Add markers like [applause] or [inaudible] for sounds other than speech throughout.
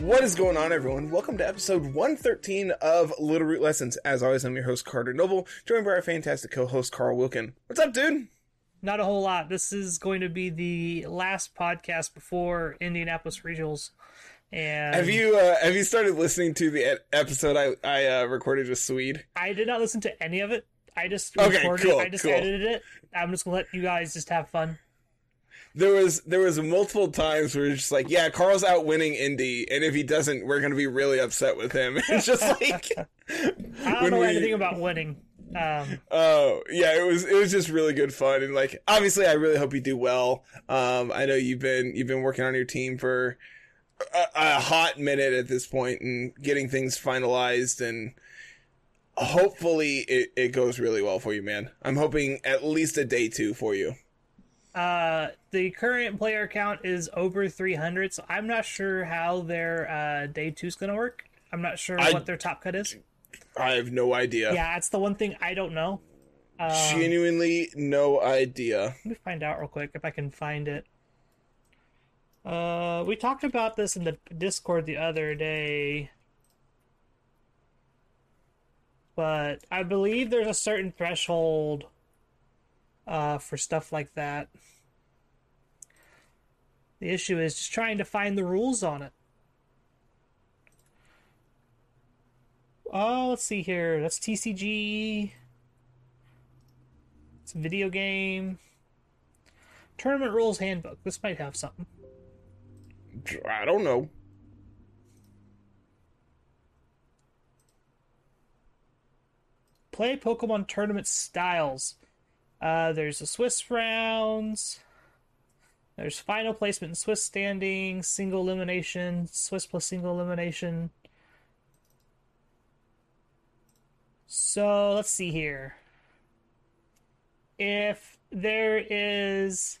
What is going on, everyone? Welcome to episode 113 of Little Root Lessons. As always, I'm your host, Carter Noble, joined by our fantastic co host, Carl Wilkin. What's up, dude? Not a whole lot. This is going to be the last podcast before Indianapolis Regionals. And Have you uh, have you started listening to the episode I I uh, recorded with Swede? I did not listen to any of it. I just Okay, recorded cool, it. I just cool. edited it. I'm just gonna let you guys just have fun. There was there was multiple times where it's just like, yeah, Carl's out winning Indy, and if he doesn't, we're gonna be really upset with him. [laughs] It's just like, [laughs] I don't know we- anything about winning. Um, Oh yeah, it was it was just really good fun and like obviously I really hope you do well. Um, I know you've been you've been working on your team for a, a hot minute at this point and getting things finalized and hopefully it, it goes really well for you, man. I'm hoping at least a day two for you. Uh, the current player count is over 300, so I'm not sure how their uh, day two is gonna work. I'm not sure I- what their top cut is. I have no idea. Yeah, that's the one thing I don't know. Um, Genuinely no idea. Let me find out real quick if I can find it. Uh, we talked about this in the Discord the other day, but I believe there's a certain threshold uh, for stuff like that. The issue is just trying to find the rules on it. Oh, let's see here. That's TCG. It's a video game. Tournament rules handbook. This might have something. I don't know. Play Pokemon tournament styles. Uh, there's the Swiss rounds. There's final placement and Swiss standing, single elimination, Swiss plus single elimination. So let's see here. If there is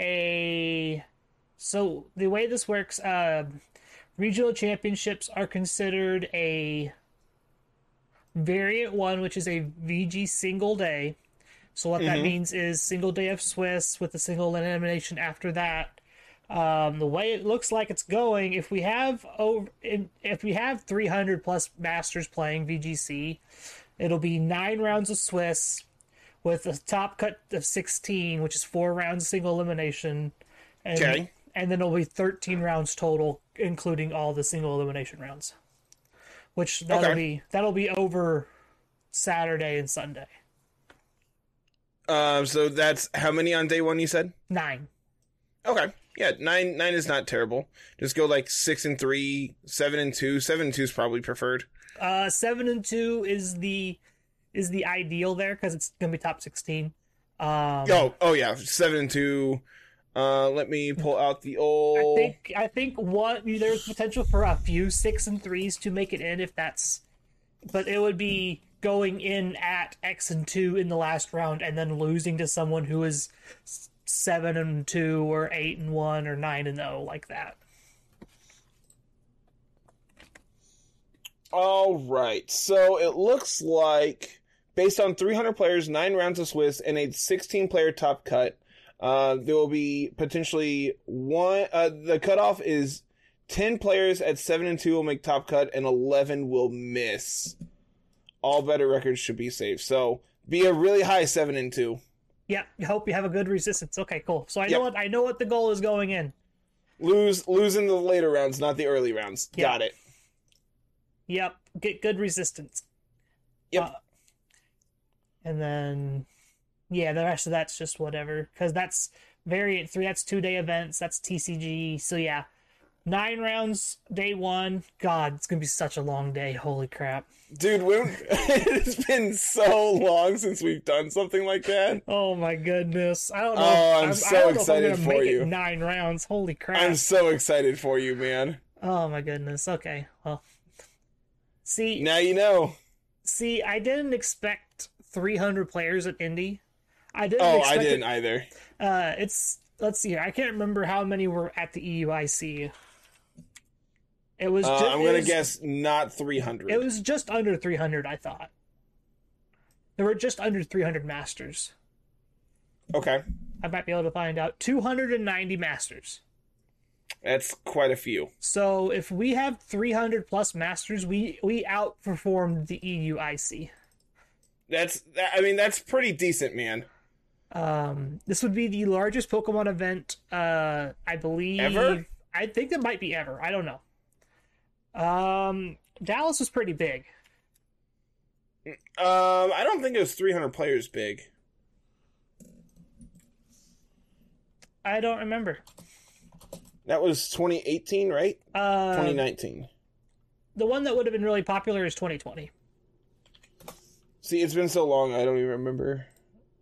a so the way this works, uh, regional championships are considered a variant one, which is a VG single day. So what that means is single day of Swiss with a single elimination after that. Um, the way it looks like it's going, if we have over, if we have 300 plus masters playing VGC, it'll be nine rounds of Swiss with a top cut of 16, which is four rounds of single elimination. And, Okay. And then it'll be 13 rounds total, including all the single elimination rounds. Which that'll Okay. be that'll be over Saturday and Sunday. Um, so that's how many on day one you said? Nine. Okay. Yeah, nine nine is not terrible. Just go like six and three, seven and two. Seven and two is probably preferred. Uh, seven and two is the is the ideal there because it's gonna be top sixteen. Um, Oh, oh yeah, seven and two. Uh, let me pull out the old. I think I think one there's potential for a few six and threes to make it in if that's, but it would be going in at X and two in the last round and then losing to someone who is seven and two or eight and one or nine and zero like that. All right, so it looks like based on 300 players, nine rounds of Swiss, and a 16 player top cut, uh, there will be potentially one. Uh, the cutoff is 10 players at seven and two will make top cut, and 11 will miss. All better records should be safe. So be a really high seven and two. Yeah, hope you have a good resistance. Okay, cool. So I Yep. know what I know what the goal is going in. Lose lose in the later rounds, not the early rounds. Yeah. Got it. Yep, get good resistance. Yep. Uh, and then, yeah, the rest of that's just whatever. Because that's variant three, that's two day events, that's TCG. So, yeah, nine rounds, day one. God, it's going to be such a long day. Holy crap. Dude, [laughs] it's been so long since we've done something like that. Oh, my goodness. I don't know. Oh, I'm I so excited gonna for you. It nine rounds. Holy crap. I'm so excited for you, man. Oh, my goodness. Okay. Well, see, Now you know. see, I didn't expect 300 players at Indy. I didn't Oh, expect I it- didn't either. Uh, it's let's see here. I can't remember how many were at the EUIC. It was. Uh, ju- I'm gonna was- guess not 300. It was just under 300. I thought there were just under 300 masters. okay. I might be able to find out 290 masters. That's quite a few. So if we have 300 plus masters, we we outperformed the EUIC. That's I mean that's pretty decent, man. Um, this would be the largest Pokemon event, uh, I believe. Ever? I think it might be ever. I don't know. Um, Dallas was pretty big. Um, I don't think it was 300 players big. I don't remember. That was 2018, right? Uh, 2019. the one that would have been really popular is 2020. See, it's been so long, I don't even remember.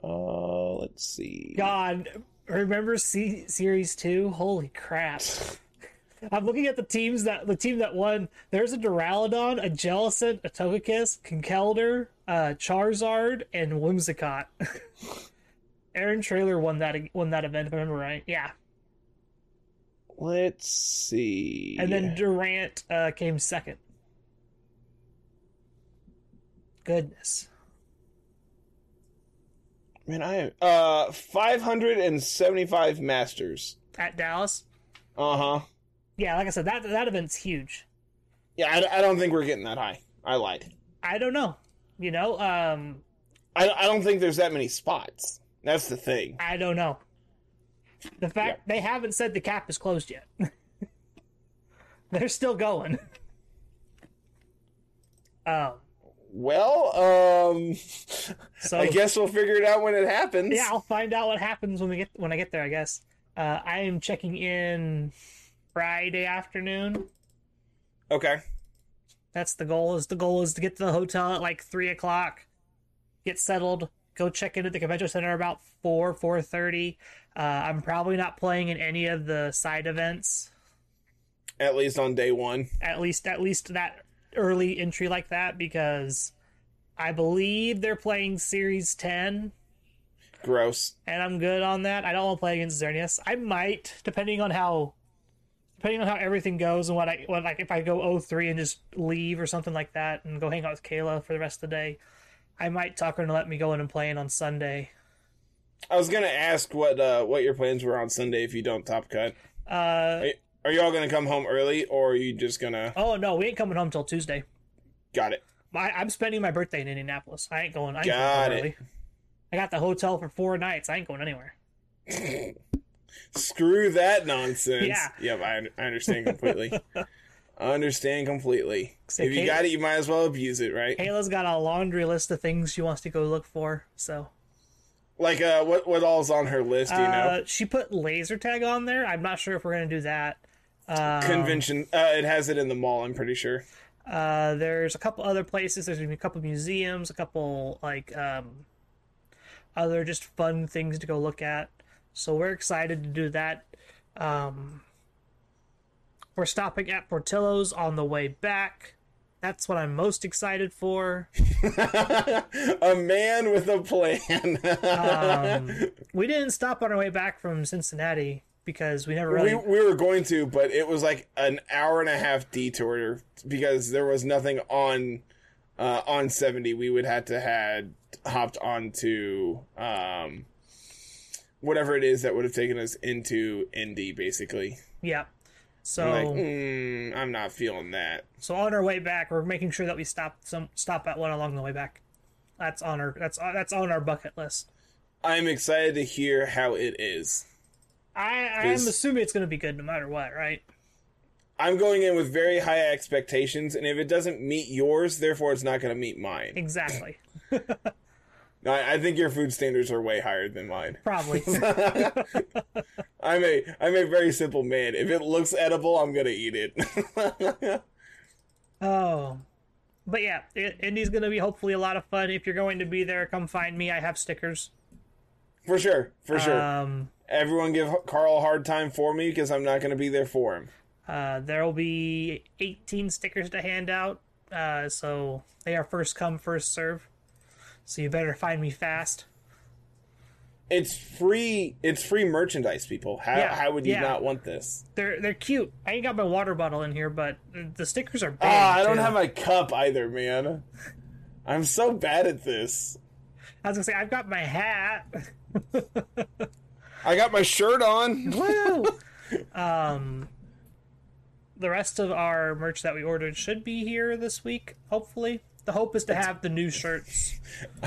Uh, let's see. God, remember C- Series Two? Holy crap! [laughs] I'm looking at the teams that the team that won. There's a Duraludon, a Jellicent, a Togekiss, Conkeldurr, uh, Charizard, and Whimsicott. [laughs] Aaron Traylor won that won that event, if I remember right. Yeah, Let's see. and then Durant uh, came second. Goodness. man, I am uh 575 masters. At Dallas, Uh huh. Yeah, like I said, that that event's huge. Yeah, I, I don't think we're getting that high. I lied. I don't know, you know, um, I I don't think there's that many spots. That's the thing. I don't know. The fact they haven't said the cap is closed yet. [laughs] They're still going. [laughs] Um, Well, um, [laughs] so I guess we'll figure it out when it happens. yeah, I'll find out what happens when we get when I get there. I guess uh, I am checking in Friday afternoon. Okay. That's the goal. Is the goal is to get to the hotel at like three o'clock, get settled, go check in at the convention center about four four thirty. Uh, I'm probably not playing in any of the side events. At least on day one. at least at least that early entry like that because I believe they're playing Series 10 Gross. and I'm good on that. I don't want to play against Xerneas. I might depending on how depending on how everything goes and what I what like if I go 03 and just leave or something like that and go hang out with Kayla for the rest of the day. I might talk her into let me go in and play in on Sunday. I was gonna ask what uh what your plans were on Sunday if you don't top cut. Uh Are you all gonna come home early or are you just gonna oh no, we ain't coming home till Tuesday. got it? I, I'm spending my birthday in Indianapolis. I ain't going. I ain't Got home it. early. I got the hotel for four nights. I ain't going anywhere. [laughs] Screw that nonsense. Yeah. Yep, I, I understand completely. I understand completely. Say if you got it, you might as well abuse it, right? Kayla's got a laundry list of things she wants to go look for. So Like, uh, what what all's on her list? Do you know? uh, she put laser tag on there. I'm not sure if we're gonna do that. Uh, Convention. Uh, it has it in the mall. I'm pretty sure. uh, there's a couple other places. There's gonna be a couple museums, a couple like um, other just fun things to go look at. So we're excited to do that. Um, we're stopping at Portillo's on the way back. That's what I'm most excited for. [laughs] a man with a plan. Um, [laughs] we didn't stop on our way back from Cincinnati because we never really. we, we were going to, but it was like an hour and a half detour because there was nothing on uh, on seventy. We would have to had hopped onto um, whatever it is that would have taken us into Indy, basically. yeah. So I'm like, mm, I'm not feeling that. so on our way back, we're making sure that we stop some stop at one along the way back. That's on our that's that's on our bucket list. I'm excited to hear how it is. I I'm assuming it's going to be good no matter what, right? I'm going in with very high expectations, and if it doesn't meet yours, therefore it's not going to meet mine. Exactly. [laughs] [laughs] I, I think your food standards are way higher than mine. Probably. [laughs] [laughs] I'm a I'm a very simple man. If it looks edible, I'm gonna eat it. [laughs] oh. But yeah, it, Indy's going to be hopefully a lot of fun. If you're going to be there, come find me. I have stickers. for sure, for sure. Um, Everyone give Carl a hard time for me because I'm not gonna be there for him. Uh, there will be 18 stickers to hand out, uh, so they are first come, first serve. So you better find me fast. It's free. It's free merchandise, people. How Yeah, how would you yeah. not want this? They're they're cute. I ain't got my water bottle in here, but the stickers are big. Ah, I don't too. have my cup either, man. I'm so bad at this. I was gonna say I've got my hat. I got my shirt on. Woo! [laughs] um, the rest of our merch that we ordered should be here this week. Hopefully, the hope is to have the new shirts. [laughs]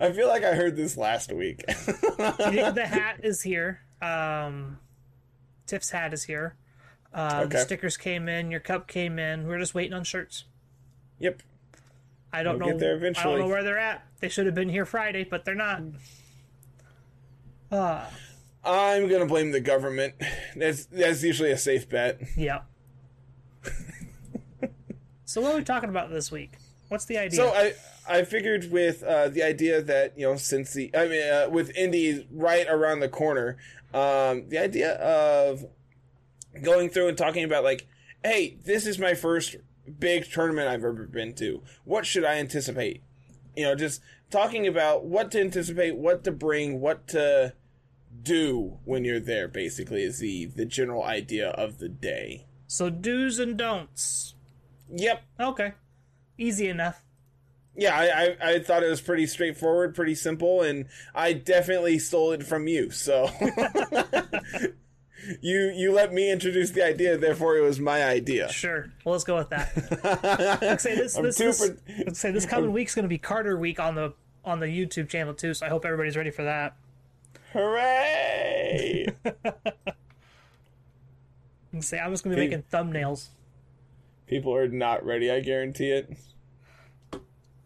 I feel like I heard this last week. the, [laughs] hat is here. Um, Tiff's hat is here. Uh, The stickers came in. Your cup came in. We're just waiting on shirts. yep. I don't They'll know. there I don't know where they're at. They should have been here Friday, but they're not. Uh, I'm gonna blame the government. That's that's usually a safe bet. yeah. [laughs] so what are we talking about this week? What's the idea? So I I figured with uh, the idea that you know since the I mean uh, with Indy right around the corner, um, the idea of going through and talking about like, hey, this is my first big tournament I've ever been to. What should I anticipate? You know, just talking about what to anticipate, what to bring, what to do when you're there. Basically, is the the general idea of the day. so do's and don'ts. Yep. Okay, easy enough. Yeah, I, I, I thought it was pretty straightforward, pretty simple, and I definitely stole it from you. So [laughs] you you let me introduce the idea, therefore it was my idea. Sure. Well, let's go with that. [laughs] Let's say this. This, this let's say this coming week's going to be Carter week on the on the YouTube channel too. So I hope everybody's ready for that. Hooray! [laughs] Say I'm just going to be making thumbnails. People are not ready. I guarantee it.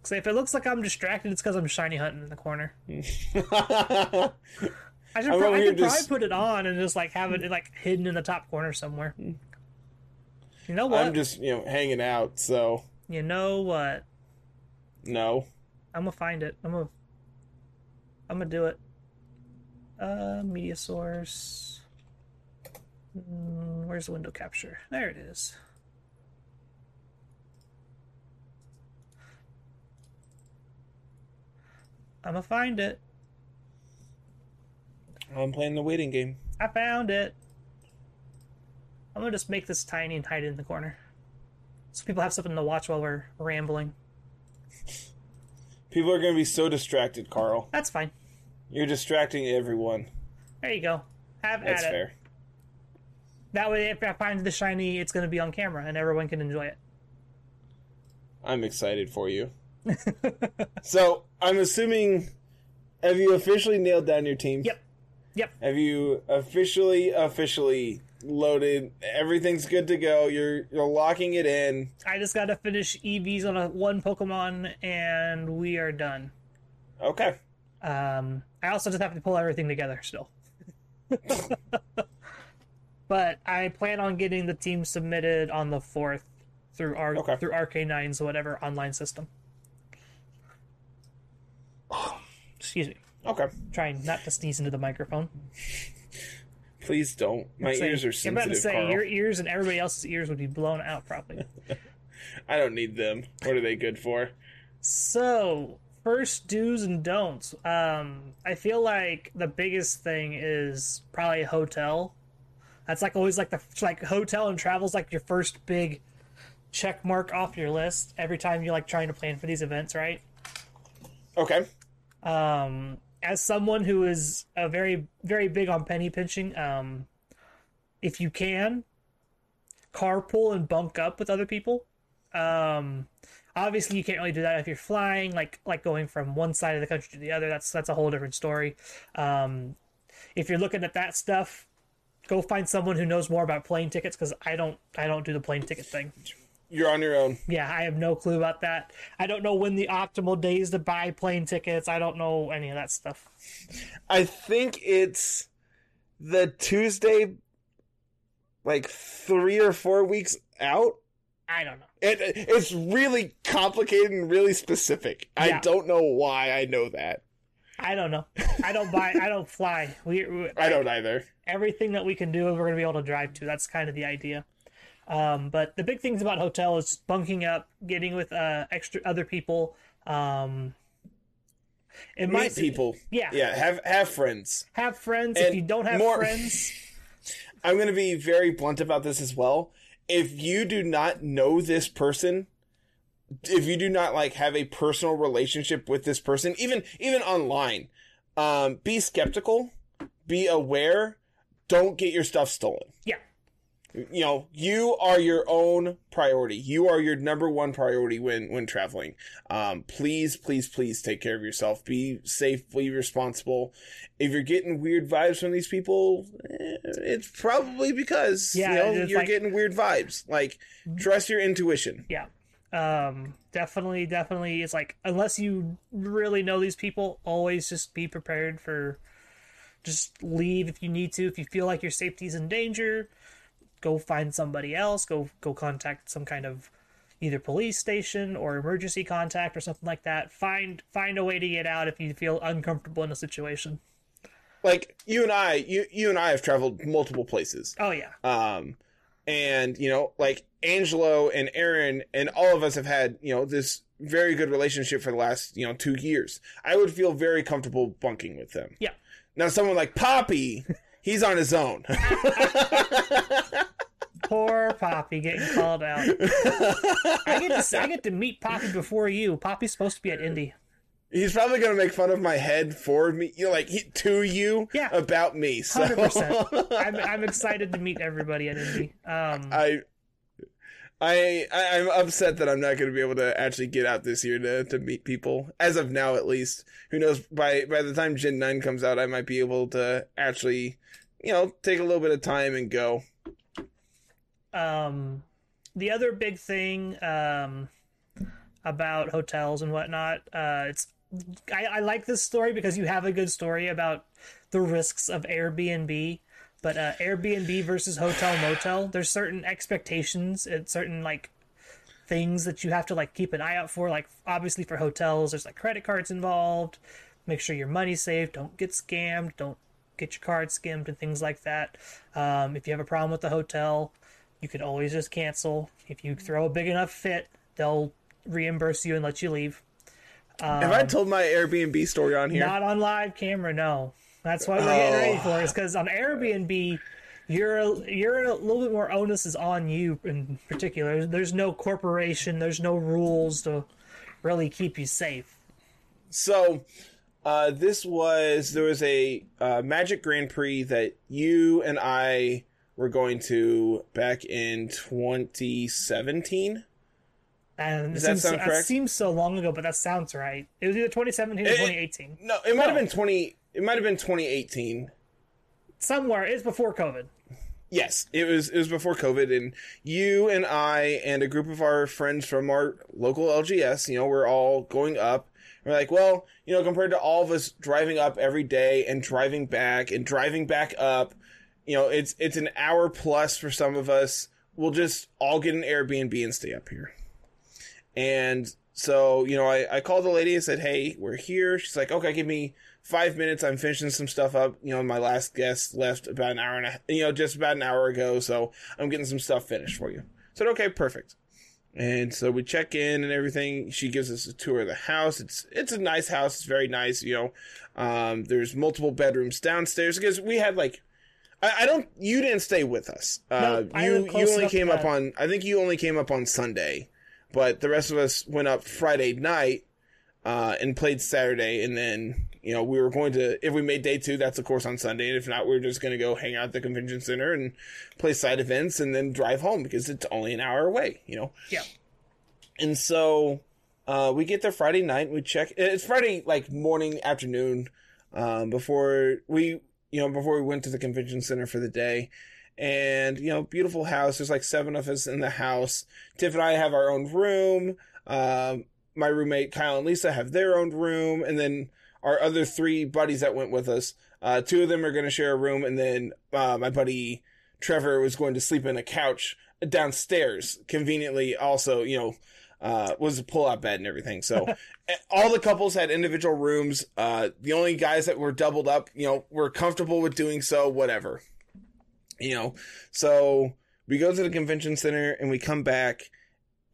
Say if it looks like I'm distracted, it's because I'm shiny hunting in the corner. [laughs] I should. I'm pro- I could probably put it on and just like have it like hidden in the top corner somewhere. You know what? I'm just you know hanging out. So You know what? no. I'm gonna find it. I'm gonna. I'm gonna do it. Uh, media source. Mm, where's the window capture? There it is. I'm gonna find it. I'm playing the waiting game. I found it. I'm gonna just make this tiny and hide it in the corner, so people have something to watch while we're rambling. People are to be so distracted, Carl. That's fine. You're distracting everyone. There you go. Have That's at it. fair. That way, if I find the shiny, it's to be on camera and everyone can enjoy it. I'm excited for you. So I'm assuming, have you officially nailed down your team? Yep. Yep. Have you officially officially loaded? Everything's good to go. You're you're locking it in. I just got to finish EVs on a one Pokemon and we are done. Okay. Um, I also just have to pull everything together still. [laughs] but I plan on getting the team submitted on the fourth through our Okay. through RK9's whatever online system. Excuse me. Okay. Trying not to sneeze into the microphone. Please don't. My ears are sensitive. I'm about to say Carl. your ears and everybody else's ears would be blown out probably. [laughs] I don't need them. What are they good for? So, first do's and don'ts. Um, I feel like the biggest thing is probably a hotel. That's like always like the like hotel and travel's like your first big check mark off your list every time you're like trying to plan for these events, right? Okay. Um, as someone who is a very very big on penny pinching, um, if you can, carpool and bunk up with other people. Um, obviously, you can't really do that if you're flying, like like going from one side of the country to the other. That's that's a whole different story. Um, if you're looking at that stuff, go find someone who knows more about plane tickets because I don't I don't do the plane ticket thing. You're on your own. Yeah, I have no clue about that. I don't know when the optimal days to buy plane tickets. I don't know any of that stuff. I think it's the Tuesday, like three or four weeks out. I don't know. It it's really complicated and really specific. I don't know why I know that. I don't know. I don't buy. I don't fly. We, we [laughs] I don't either. everything that we can do, we're gonna be able to drive to. That's kind of the idea. Um, but the big things about hotel is bunking up, getting with uh, extra other people. Um, it Meet might people. Yeah. Yeah. Have have friends. have friends. if you don't have more- friends, [laughs] I'm going to be very blunt about this as well. If you do not know this person, if you do not like have a personal relationship with this person, even even online, um, be skeptical, be aware, don't get your stuff stolen. yeah, you know you are your own priority you are your number one priority when when traveling um please please please take care of yourself be safe be responsible if you're getting weird vibes from these people eh, it's probably because Yeah, you know, you're like- getting weird vibes like trust your intuition Yeah. Um, definitely, definitely. It's like, unless you really know these people, always just be prepared for just leave if you need to. If you feel like your safety is in danger, go find somebody else. Go, go contact some kind of either police station or emergency contact or something like that. Find, find a way to get out if you feel uncomfortable in a situation. like you and i you you and i have traveled multiple places Oh, yeah. um and you know like angelo and aaron and all of us have had you know this very good relationship for the last you know two years i would feel very comfortable bunking with them Yeah. now someone like poppy he's on his own [laughs] [laughs] Poppy getting called out. [laughs] I get to I get to meet Poppy before you. Poppy's supposed to be at Indy. he's probably gonna make fun of my head for me you know like he, to you Yeah. about me so Hundred percent. [laughs] I'm I'm excited to meet everybody at Indy. Um, I, I, I- I'm upset that I'm not going to be able to actually get out this year to, to meet people. As of now, at least. Who knows? By by the time Gen Nine comes out, I might be able to actually, you know, take a little bit of time and go. Um, the other big thing um, about hotels and whatnot, uh, it's I, I like this story because you have a good story about the risks of Airbnb. But uh, Airbnb versus hotel motel, there's certain expectations and certain like things that you have to like keep an eye out for. Like obviously for hotels, there's like credit cards involved. Make sure your money's safe. Don't get scammed. Don't get your card skimmed and things like that. Um, if you have a problem with the hotel, you can always just cancel. If you throw a big enough fit, they'll reimburse you and let you leave. Have I told my Airbnb story on here? Not on live camera, no. That's what we're getting ready for. Is because on Airbnb, you're you're a little bit more onus is on you in particular. There's no corporation. There's no rules to really keep you safe. So, uh, this was there was a uh, Magic Grand Prix that you and I were going to back in 2017. And Does it that seems, sound that correct? seems so long ago, but that sounds right. It was either 2017 or It- 2018. No, it might have been 20. It might have been 2018. Somewhere. It's before COVID. Yes, it was it was before COVID, and you and I and a group of our friends from our local LGS, you know, we're all going up. We're like, well, you know, compared to all of us driving up every day and driving back and driving back up, you know, it's it's an hour plus for some of us. We'll just all get an Airbnb and stay up here. And so, you know, I, I called the lady and said, Hey, we're here. She's like, Okay, give me five minutes. I'm finishing some stuff up. You know, my last guest left about an hour and a you know, just about an hour ago, so I'm getting some stuff finished for you. I said, Okay, perfect. And so we check in and everything. She gives us a tour of the house. It's it's a nice house. It's very nice, you know. Um, there's multiple bedrooms downstairs because we had like I, I don't you didn't stay with us. Uh, No, you you only came up on I think you only came up on Sunday, but the rest of us went up Friday night uh, and played Saturday, and then you know we were going to if we made day two, that's of course on Sunday, and if not, we are just going to go hang out at the convention center and play side events, and then drive home because it's only an hour away, you know. Yeah. And so uh, we get there Friday night. We check. It's Friday like morning, afternoon, um, before we you know before we went to the convention center for the day. And you know, beautiful house. There's like seven of us in the house. Tiff and I have our own room. Um, my roommate Kyle and Lisa have their own room, and then our other three buddies that went with us. Uh, two of them are going to share a room, and then uh, my buddy Trevor was going to sleep in a couch downstairs. Conveniently, also, you know, uh, was a pull-out bed and everything. So [laughs] eh, all the couples had individual rooms. Uh, the only guys that were doubled up, you know, were comfortable with doing so. Whatever, you know. So we go to the convention center and we come back,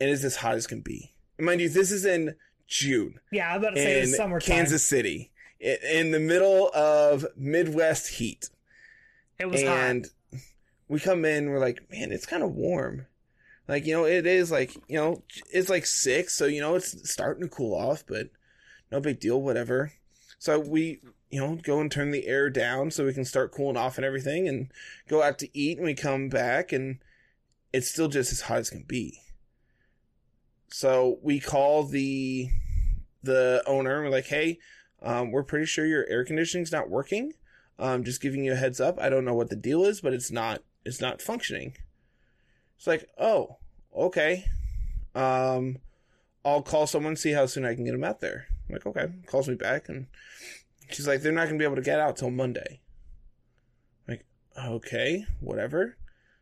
and it's as hot as can be. And mind you, this is in June Yeah, I'm about to say it's summertime. Kansas City, in the middle of Midwest heat it was hot. and we come in we're like man it's kind of warm like you know it is like you know it's like six so you know it's starting to cool off but no big deal whatever so we you know go and turn the air down so we can start cooling off and everything and go out to eat and we come back and it's still just as hot as can be. So we call the the owner and we're like, hey, um, we're pretty sure your air conditioning's not working. Um, just giving you a heads up. I don't know what the deal is, but it's not it's not functioning. It's like, oh, okay. Um, I'll call someone see how soon I can get them out there. I'm like, okay. Calls me back and she's like, they're not gonna be able to get out till Monday. I'm like, okay, whatever.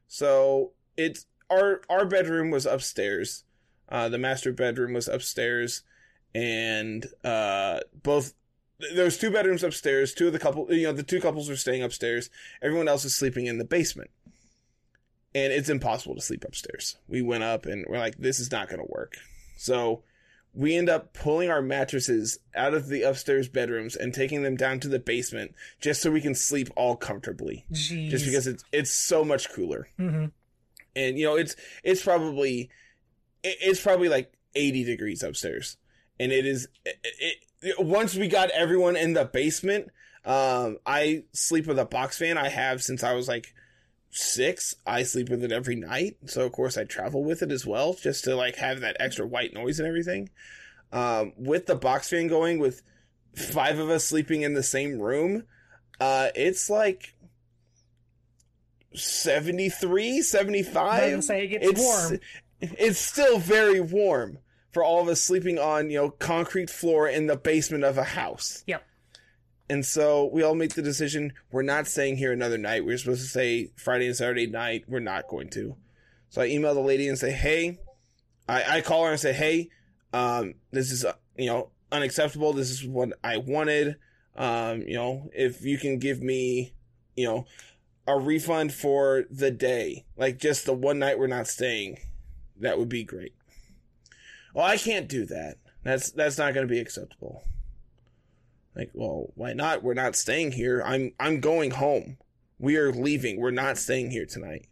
So it's our our bedroom was upstairs. Uh, the master bedroom was upstairs, and uh, both there was two bedrooms upstairs. Two of the couple, you know, the two couples were staying upstairs. Everyone else is sleeping in the basement, and it's impossible to sleep upstairs. We went up and we're like, this is not going to work. So we end up pulling our mattresses out of the upstairs bedrooms and taking them down to the basement just so we can sleep all comfortably. Jeez. Just because it's it's so much cooler hmm and you know it's it's probably it's probably like 80 degrees upstairs and it is it, it, once we got everyone in the basement um i sleep with a box fan i have since i was like six i sleep with it every night so of course i travel with it as well just to like have that extra white noise and everything um with the box fan going with five of us sleeping in the same room uh it's like 73 75 say it gets it's warm. it's still very warm for all of us sleeping on you know concrete floor in the basement of a house Yep. And so we all make the decision. We're not staying here another night. We are supposed to stay friday and saturday night. We're not going to. So i email the lady and say hey i, I call her and say hey um, this is uh, you know unacceptable. This is what i wanted. Um, you know if you can give me you know a refund for the day like just the one night we're not staying that would be great. Well i can't do that. That's that's not going to be acceptable like well why not? We're not staying here. I'm i'm going home. We are leaving. We're not staying here tonight.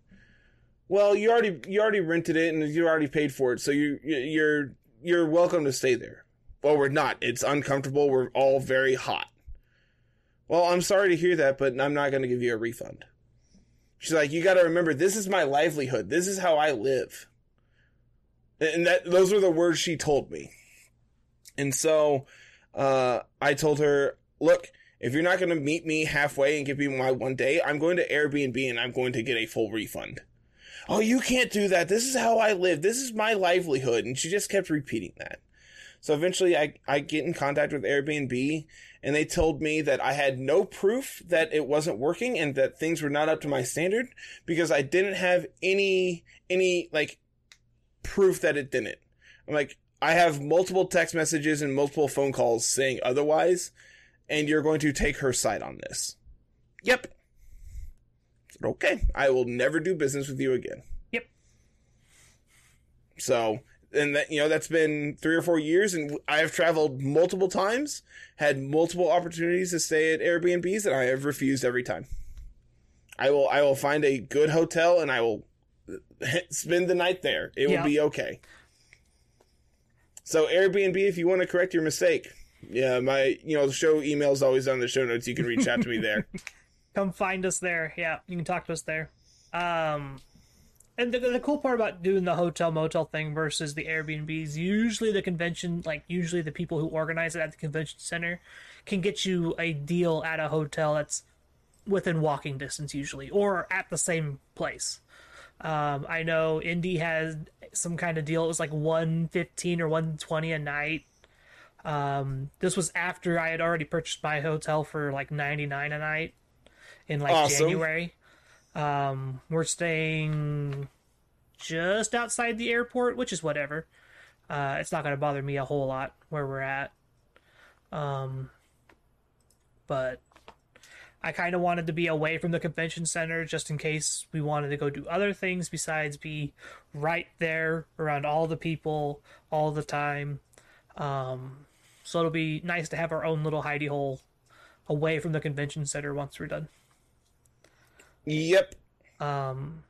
Well you already you already rented it and you already paid for it. So you you're you're welcome to stay there. Well we're not. It's uncomfortable. We're all very hot. Well i'm sorry to hear that but i'm not going to give you a refund. She's like you got to remember this is my livelihood. This is how i live. And that those were the words she told me. And so uh, i told her look if you're not going to meet me halfway and give me my one day i'm going to airbnb and i'm going to get a full refund. Oh you can't do that. This is how i live. This is my livelihood. And she just kept repeating that. So eventually I, I get in contact with airbnb and they told me that i had no proof that it wasn't working and that things were not up to my standard because i didn't have any any like proof that it didn't. I'm like i have multiple text messages and multiple phone calls saying otherwise and you're going to take her side on this. Yep. Okay i will never do business with you again. Yep. so and that you know that's been three or four years and i have traveled multiple times had multiple opportunities to stay at airbnbs and i have refused every time. I will i will find a good hotel and i will eh, spend the night there. It Yeah. will be okay so airbnb if you want to correct your mistake yeah my you know show email is always on the show notes you can reach out to me there [laughs] Come find us there. Yeah, you can talk to us there. Um, and the, the cool part about doing the hotel motel thing versus the Airbnbs, usually the convention, like usually the people who organize it at the convention center, can get you a deal at a hotel that's within walking distance usually, or at the same place. Um, I know Indy has some kind of deal. It was like one fifteen or one twenty a night. Um, this was after I had already purchased my hotel for like ninety nine a night in like Awesome. January. Um, we're staying just outside the airport, which is whatever. Uh, it's not going to bother me a whole lot where we're at. Um, but I kind of wanted to be away from the convention center just in case we wanted to go do other things besides be right there around all the people all the time. Um, so it'll be nice to have our own little hidey hole away from the convention center once we're done. yep Um,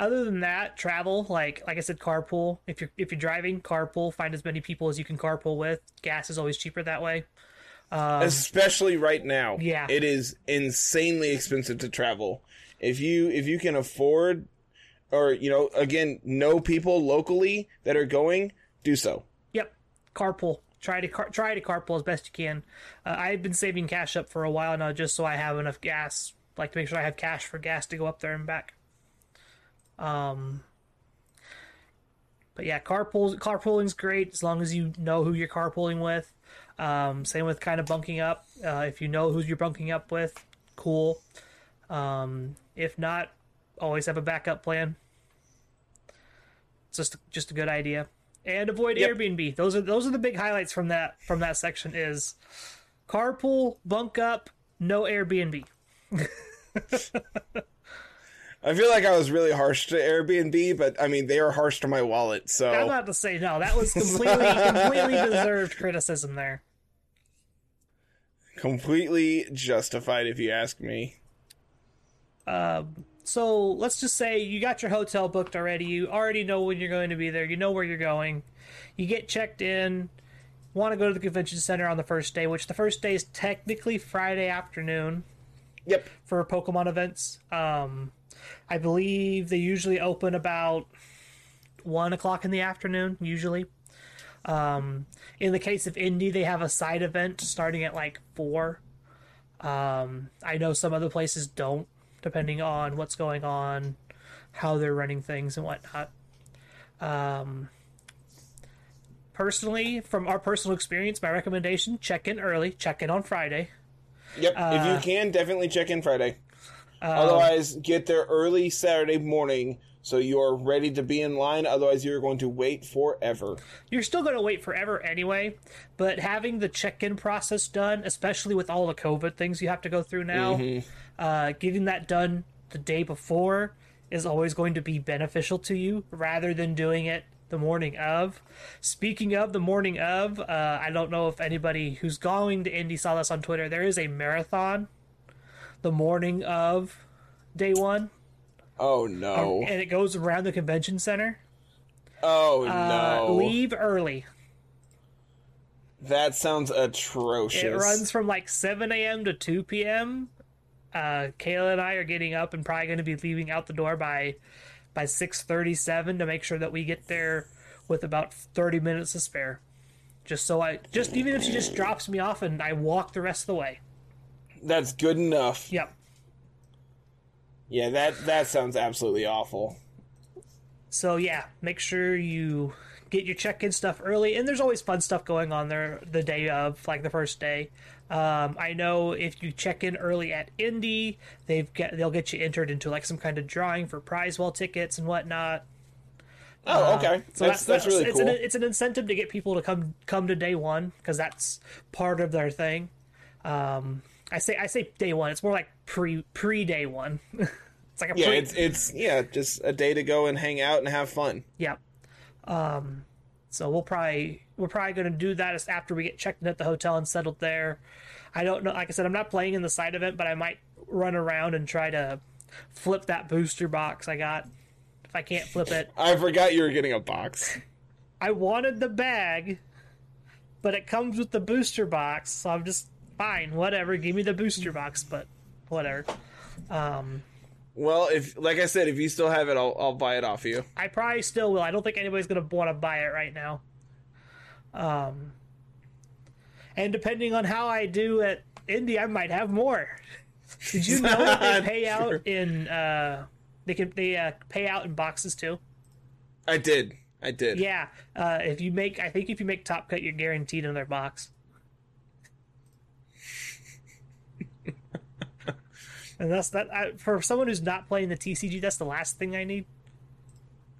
other than that, travel like like I said, carpool. If you're if you're driving, carpool. Find as many people as you can carpool with. Gas is always cheaper that way. Um, especially right now Yeah. it is insanely expensive to travel if you if you can afford or you know again know people locally that are going, do so. Yep, carpool. Try to car- try to carpool as best you can. Uh, I've been saving cash up for a while now, just so I have enough gas. Like to make sure I have cash for gas to go up there and back. Um, but yeah, carpool carpooling's great as long as you know who you're carpooling with. Um, same with kind of bunking up. Uh, if you know who you're bunking up with, cool. Um, if not, always have a backup plan. It's just just a good idea. And avoid Yep. Airbnb. Those are those are the big highlights from that from that section is carpool, bunk up, no Airbnb. [laughs] I feel like I was really harsh to Airbnb, but I mean they are harsh to my wallet, So I'm about to say no. That was completely completely [laughs] deserved criticism there. Completely justified if you ask me. So let's just say you got your hotel booked already. You already know when you're going to be there. You know where you're going. You get checked in. Want to go to the convention center on the first day, which the first day is technically Friday afternoon Yep. for Pokemon events. Um, I believe they usually open about one o'clock in the afternoon. Usually, um, in the case of Indy, they have a side event starting at like four. Um, I know some other places don't, depending on what's going on, how they're running things and whatnot. Um, personally, from our personal experience, my recommendation: check in early. Check in on Friday. Yep. if you can, definitely check in Friday. Otherwise, get there early Saturday morning so you're ready to be in line. Otherwise, you're going to wait forever. you're still going to wait forever anyway, but having the check in process done, especially with all the COVID things you have to go through now, uh, getting that done the day before is always going to be beneficial to you rather than doing it the morning of. Speaking of the morning of, uh, I don't know if anybody who's going to Indy saw this on Twitter. There is a marathon the morning of day one, Oh no! and it goes around the convention center. Oh Uh, no! leave early. That sounds atrocious. It runs from like 7 a.m. to 2 p.m. Uh, Kayla and I are getting up and probably going to be leaving out the door by by 6:37 to make sure that we get there with about 30 minutes to spare. Just so I just even if she just drops me off and I walk the rest of the way. That's good enough. Yep. Yeah, that that sounds absolutely awful. So yeah, make sure you get your check-in stuff early, and there's always fun stuff going on there the day of, like the first day. Um, I know if you check in early at Indy, they've get they'll get you entered into like some kind of drawing for prize wall tickets and whatnot. Oh, okay. Um, So that's that's really it's cool. An, it's an incentive to get people to come come to day one because that's part of their thing. Um, I say I say day one. It's more like pre pre day one. [laughs] it's like a yeah, pre, it's it's yeah, just a day to go and hang out and have fun. Yeah. Um, so we'll probably we're probably going to do that after we get checked in at the hotel and settled there. I don't know. Like I said, I'm not playing in the side event, but I might run around and try to flip that booster box I got. If I can't flip it, I forgot you were getting a box. [laughs] I wanted the bag, but it comes with the booster box, so I'm just fine. Whatever, give me the booster box, but whatever. Um, Well, if like I said, if you still have it, I'll I'll buy it off you. I probably still will. I don't think anybody's gonna want to buy it right now. Um, and depending on how I do at Indy, I might have more. Did you know that they [laughs] pay Sure. out in uh, they can they uh, pay out in boxes too? I did. I did. Yeah, uh, if you make, I think if you make Top Cut, you're guaranteed another box. And that's that. I, for someone who's not playing the TCG, that's the last thing I need.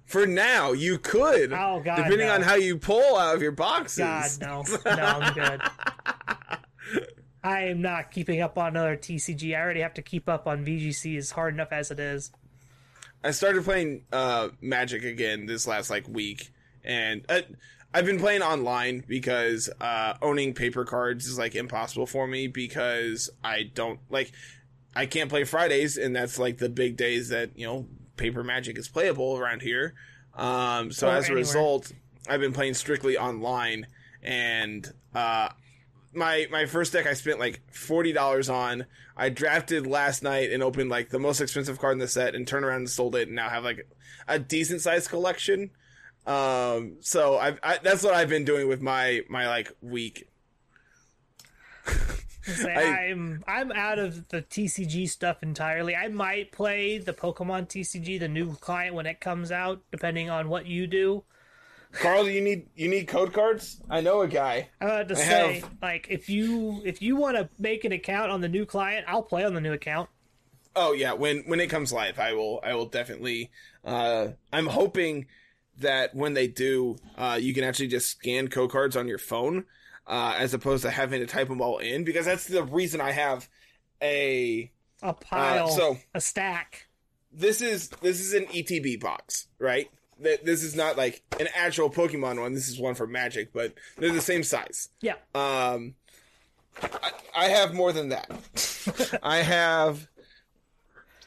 For now, you could. Oh, God, Depending no. on how you pull out of your boxes. God, no, no, I'm good. [laughs] I am not keeping up on another TCG. I already have to keep up on VGC. is hard enough as it is. I started playing uh, Magic again this last like week, and uh, I've been playing online because uh, owning paper cards is like impossible for me because I don't like I can't play Fridays, and that's like the big days that you know paper Magic is playable around here. Um, so Or as a result, I've been playing strictly online, and uh, my my first deck I spent like forty dollars on. I drafted last night and opened like the most expensive card in the set and turned around and sold it and now have like a decent sized collection. Um, so I've I, that's what I've been doing with my my like week. [laughs] Say, I- I'm I'm out of the TCG stuff entirely. I might play the Pokemon TCG, the new client when it comes out, depending on what you do. Carl, do you need you need code cards? I know a guy. I'm about to I say, have- like, if you if you want to make an account on the new client, I'll play on the new account. Oh yeah, when when it comes live, I will I will definitely. Uh, I'm hoping that when they do, uh, you can actually just scan code cards on your phone, uh, as opposed to having to type them all in, because that's the reason I have a. A pile, so- a stack. This is this is an ETB box, right? Th- This is not like an actual Pokemon one. This is one for Magic, but they're the same size. Yeah, Um, I, I have more than that. [laughs] I have.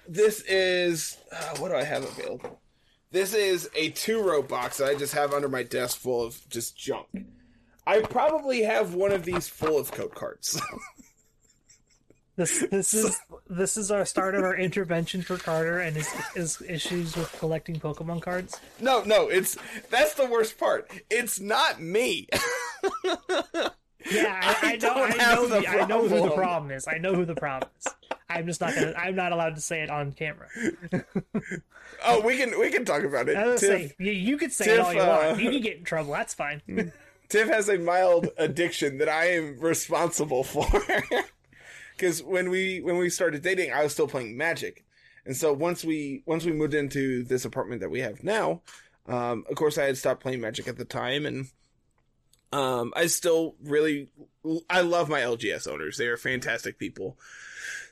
This is uh, what do I have available? This is a two row box that I just have under my desk full of just junk. I probably have one of these full of code cards. [laughs] this this is this is our start of our intervention for Carter and his, his issues with collecting Pokemon cards. no, no, it's that's the worst part. It's not me. Yeah, I, [laughs] I I know. I know, the I know who the problem. is. I know who the problem is. I'm just not gonna. I'm not allowed to say it on camera. oh, we can we can talk about it. I was Tiff, say you, you could say it all you uh, want. You can get in trouble. That's fine. [laughs] Tiff has a mild addiction that I am responsible for. [laughs] Because when we when we started dating, I was still playing Magic, and so once we once we moved into this apartment that we have now, um, of course I had stopped playing Magic at the time, and um, I still really I love my LGS owners. They are fantastic people.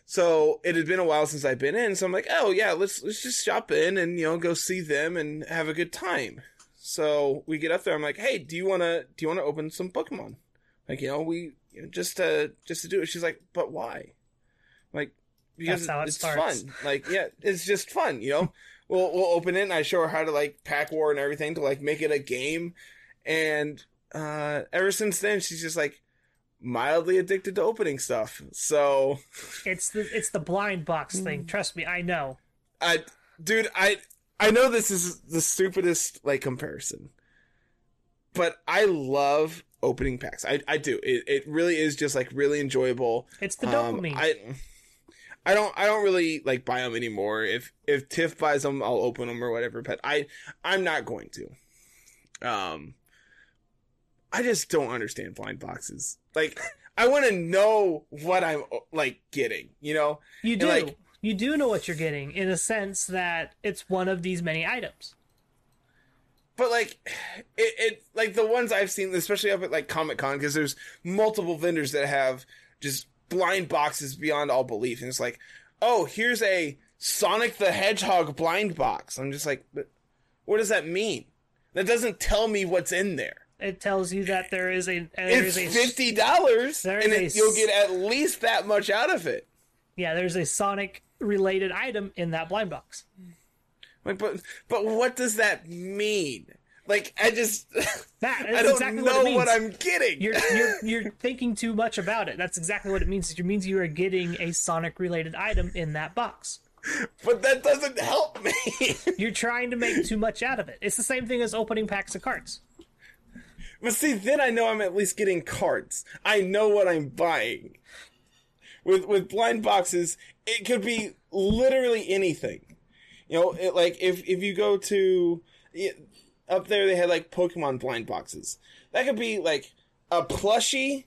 So it had been a while since I've been in, so I'm like, oh yeah, let's let's just shop in and you know go see them and have a good time. So we get up there. I'm like, hey, do you wanna do you wanna open some Pokemon? Like you know we you know, just to just to do it. She's like, but why? I'm like because it it's starts. fun. Like yeah, it's just fun. You know, [laughs] we'll we'll open it and I show her how to like pack war and everything to like make it a game. And uh ever since then, she's just like mildly addicted to opening stuff. So It's the it's the blind box Mm. thing. Trust me, I know. I, dude, I, I know this is the stupidest like comparison, but I love opening packs. I, I do. It, it really is just like really enjoyable. It's the Um, dopamine. I, I don't, I don't really like buy them anymore. If if Tiff buys them, I'll open them or whatever. But I, I'm not going to. Um, I just don't understand blind boxes. Like, I want to know what I'm like getting. You know, you do. like- you do know what you're getting in a sense that it's one of these many items. but like [sighs] it, it like the ones i've seen especially up at like comic con because there's multiple vendors that have just blind boxes beyond all belief and it's like oh here's a sonic the hedgehog blind box. I'm just like but what does that mean? That doesn't tell me what's in there. It tells you that there is a there it's is a fifty dollars and it, a you'll get at least that much out of it. Yeah there's a Sonic related item in that blind box. like but but what does that mean like i just [laughs] That i don't exactly know what what i'm getting You're [laughs] you're you're thinking too much about it. That's exactly what it means. It means you are getting a Sonic related item in that box. but that doesn't help me [laughs] You're trying to make too much out of it. It's the same thing as opening packs of cards. But see, then I know I'm at least getting cards. I know what I'm buying. With with blind boxes, it could be literally anything. You know, it, like if if you go to yeah, up there, they had like Pokemon blind boxes. That could be like a plushie.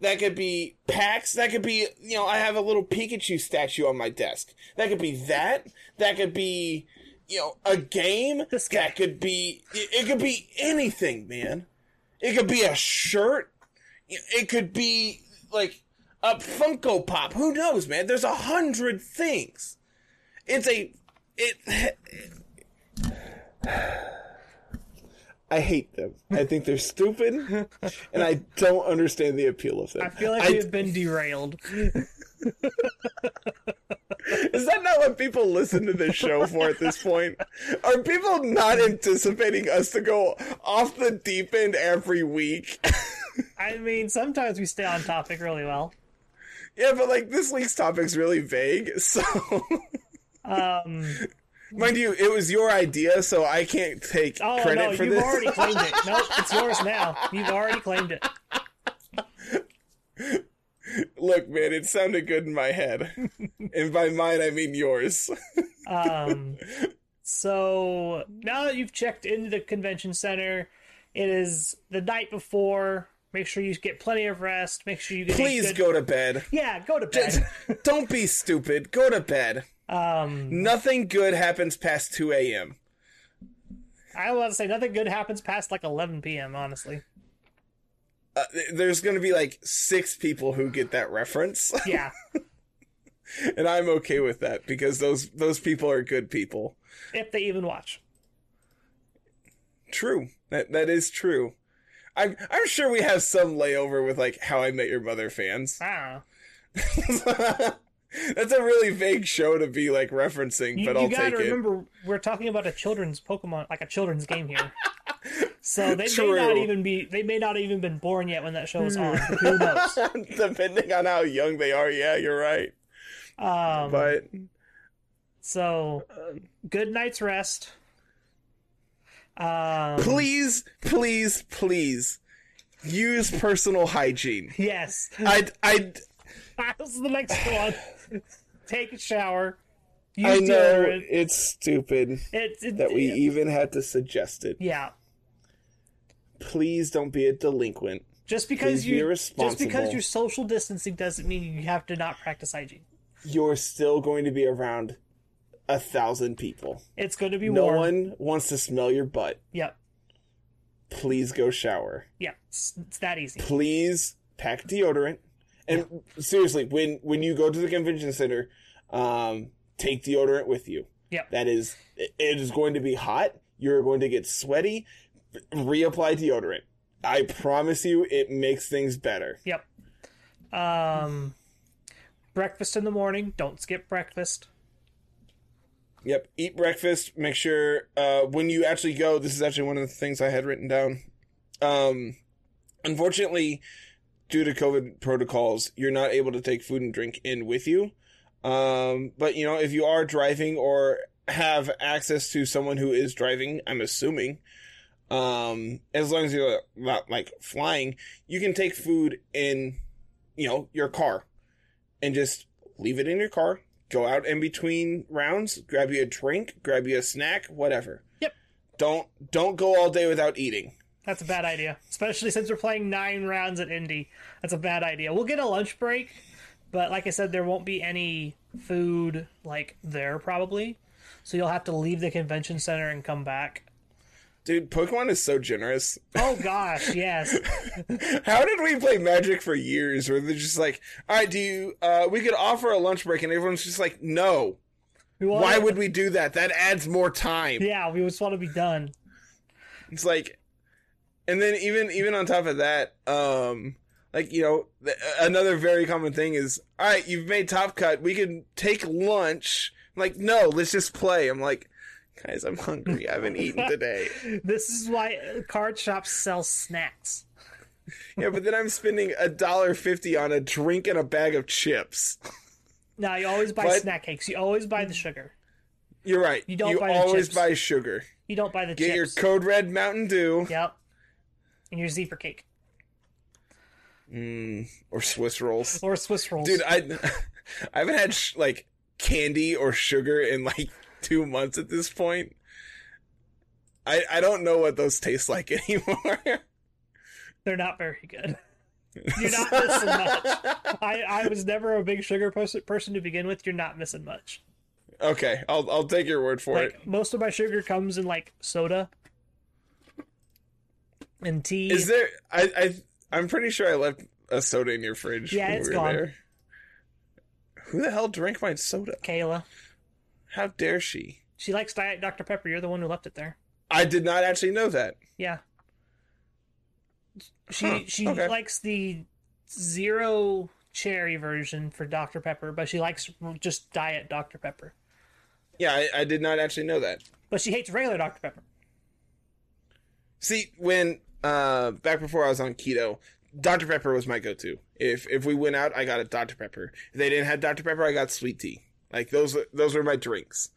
That could be packs. That could be you know I have a little Pikachu statue on my desk. That could be that. That could be you know a game. This guy. That could be it, it could be anything, man. It could be a shirt. It could be like a Funko Pop. Who knows, man? There's a hundred things. It's a it. I hate them. I think they're stupid, and I don't understand the appeal of them. I feel like I- we've been derailed. Is that not what people listen to this show for at this point? Are people not anticipating us to go off the deep end every week? I mean, sometimes we stay on topic really well. Yeah, but like this week's topic's really vague, [laughs] so Um, mind you, it was your idea, so I can't take oh credit no, for you've this. already claimed it. [laughs] Nope, it's yours now. You've already claimed it. Look, man, it sounded good in my head, and by mine I mean yours. Um, [laughs] so now that you've checked into the convention center, it is the night before. Make sure you get plenty of rest. Make sure you get Please good- go to bed. Yeah, go to bed. [laughs] Don't be stupid. Go to bed. Um, Nothing good happens past 2 a.m. I want to say nothing good happens past like 11 p.m. Honestly, Uh, there's going to be like six people who get that reference, [laughs] yeah. and I'm okay with that because those those people are good people. if they even watch. True. That that is true. I'm I'm sure we have some layover with like How I Met Your Mother fans. Don't ah. know. [laughs] That's a really vague show to be like referencing, You, but you I'll take it. You gotta remember, we're talking about a children's Pokemon, like a children's game here. [laughs] So they True. may not even be, they may not even been born yet when that show was on. Who hmm. knows? [laughs] Depending on how young they are, yeah, you're right. Um, But so uh, good night's rest. Um, please, please, please use personal hygiene. yes, I I that's the next one. Take a shower. Use I know deodorant. it's stupid It, it, that we it- even had to suggest it. yeah. Please don't be a delinquent. Just because Please be you just because you're social distancing doesn't mean you have to not practice hygiene. You're still going to be around a thousand people. It's going to be No warm. one wants to smell your butt. Yep. Please go shower. Yeah. It's, it's that easy. Please pack deodorant. And seriously, when when you go to the convention center, um, take deodorant with you. Yep. That is, it it is going to be hot. You're going to get sweaty. Reapply deodorant. I promise you, it makes things better. Yep. Um, breakfast in the morning. Don't skip breakfast. Yep. Eat breakfast. Make sure uh, when you actually go. This is actually one of the things I had written down. Um, unfortunately, due to COVID protocols, you're not able to take food and drink in with you. Um, but you know, if you are driving or have access to someone who is driving, I'm assuming, um, as long as you're not like flying, you can take food in, you know, your car, and just leave it in your car. Go out in between rounds, grab you a drink, grab you a snack, whatever. Yep. Don't don't go all day without eating. That's a bad idea, especially since we're playing nine rounds at Indy. That's a bad idea. We'll get a lunch break, but like I said, there won't be any food like there probably. So you'll have to leave the convention center and come back. Dude, Pokemon is so generous. Oh gosh, yes. [laughs] How did we play Magic for years where they're just like, all right, do you, uh, we could offer a lunch break and everyone's just like, no. Want Why would we do that? That adds more time. Yeah, we just want to be done. It's like, and then even, even on top of that, um, like, you know, th- another very common thing is, all right, you've made Top Cut. We can take lunch. I'm like, no, let's just play. I'm like, guys, I'm hungry. I haven't eaten today. [laughs] This is why card shops sell snacks. Yeah, but then I'm spending a dollar fifty on a drink and a bag of chips. No, you always buy But- snack cakes. You always buy the sugar. You're right. You don't buy the always chips. buy sugar. You don't buy the Get your. Code Red Mountain Dew Yep. And your zebra cake mm, or Swiss rolls. or Swiss rolls. Dude, I [laughs] I haven't had sh- like candy or sugar in like two months at this point. I I don't know what those taste like [laughs] anymore. They're not very good. [laughs] You're not missing much. I, I was never a big sugar person to begin with. You're not missing much. okay, I'll I'll take your word for it. Most of my sugar comes in like soda and tea. Is there? I I I'm pretty sure I left a soda in your fridge. Yeah, it's we gone. There. Who the hell drank my soda? Kayla. How dare she? She likes Diet Dr Pepper. You're the one who left it there. I did not actually know that. Yeah. She Huh, she okay. likes the zero cherry version for Dr Pepper, but she likes just Diet Dr Pepper. Yeah, I, I did not actually know that. But she hates regular Dr Pepper. See, when uh back before I was on keto, Dr Pepper was my go-to. If if we went out, I got a Dr Pepper. If they didn't have Dr Pepper, I got sweet tea. Like those those were my drinks.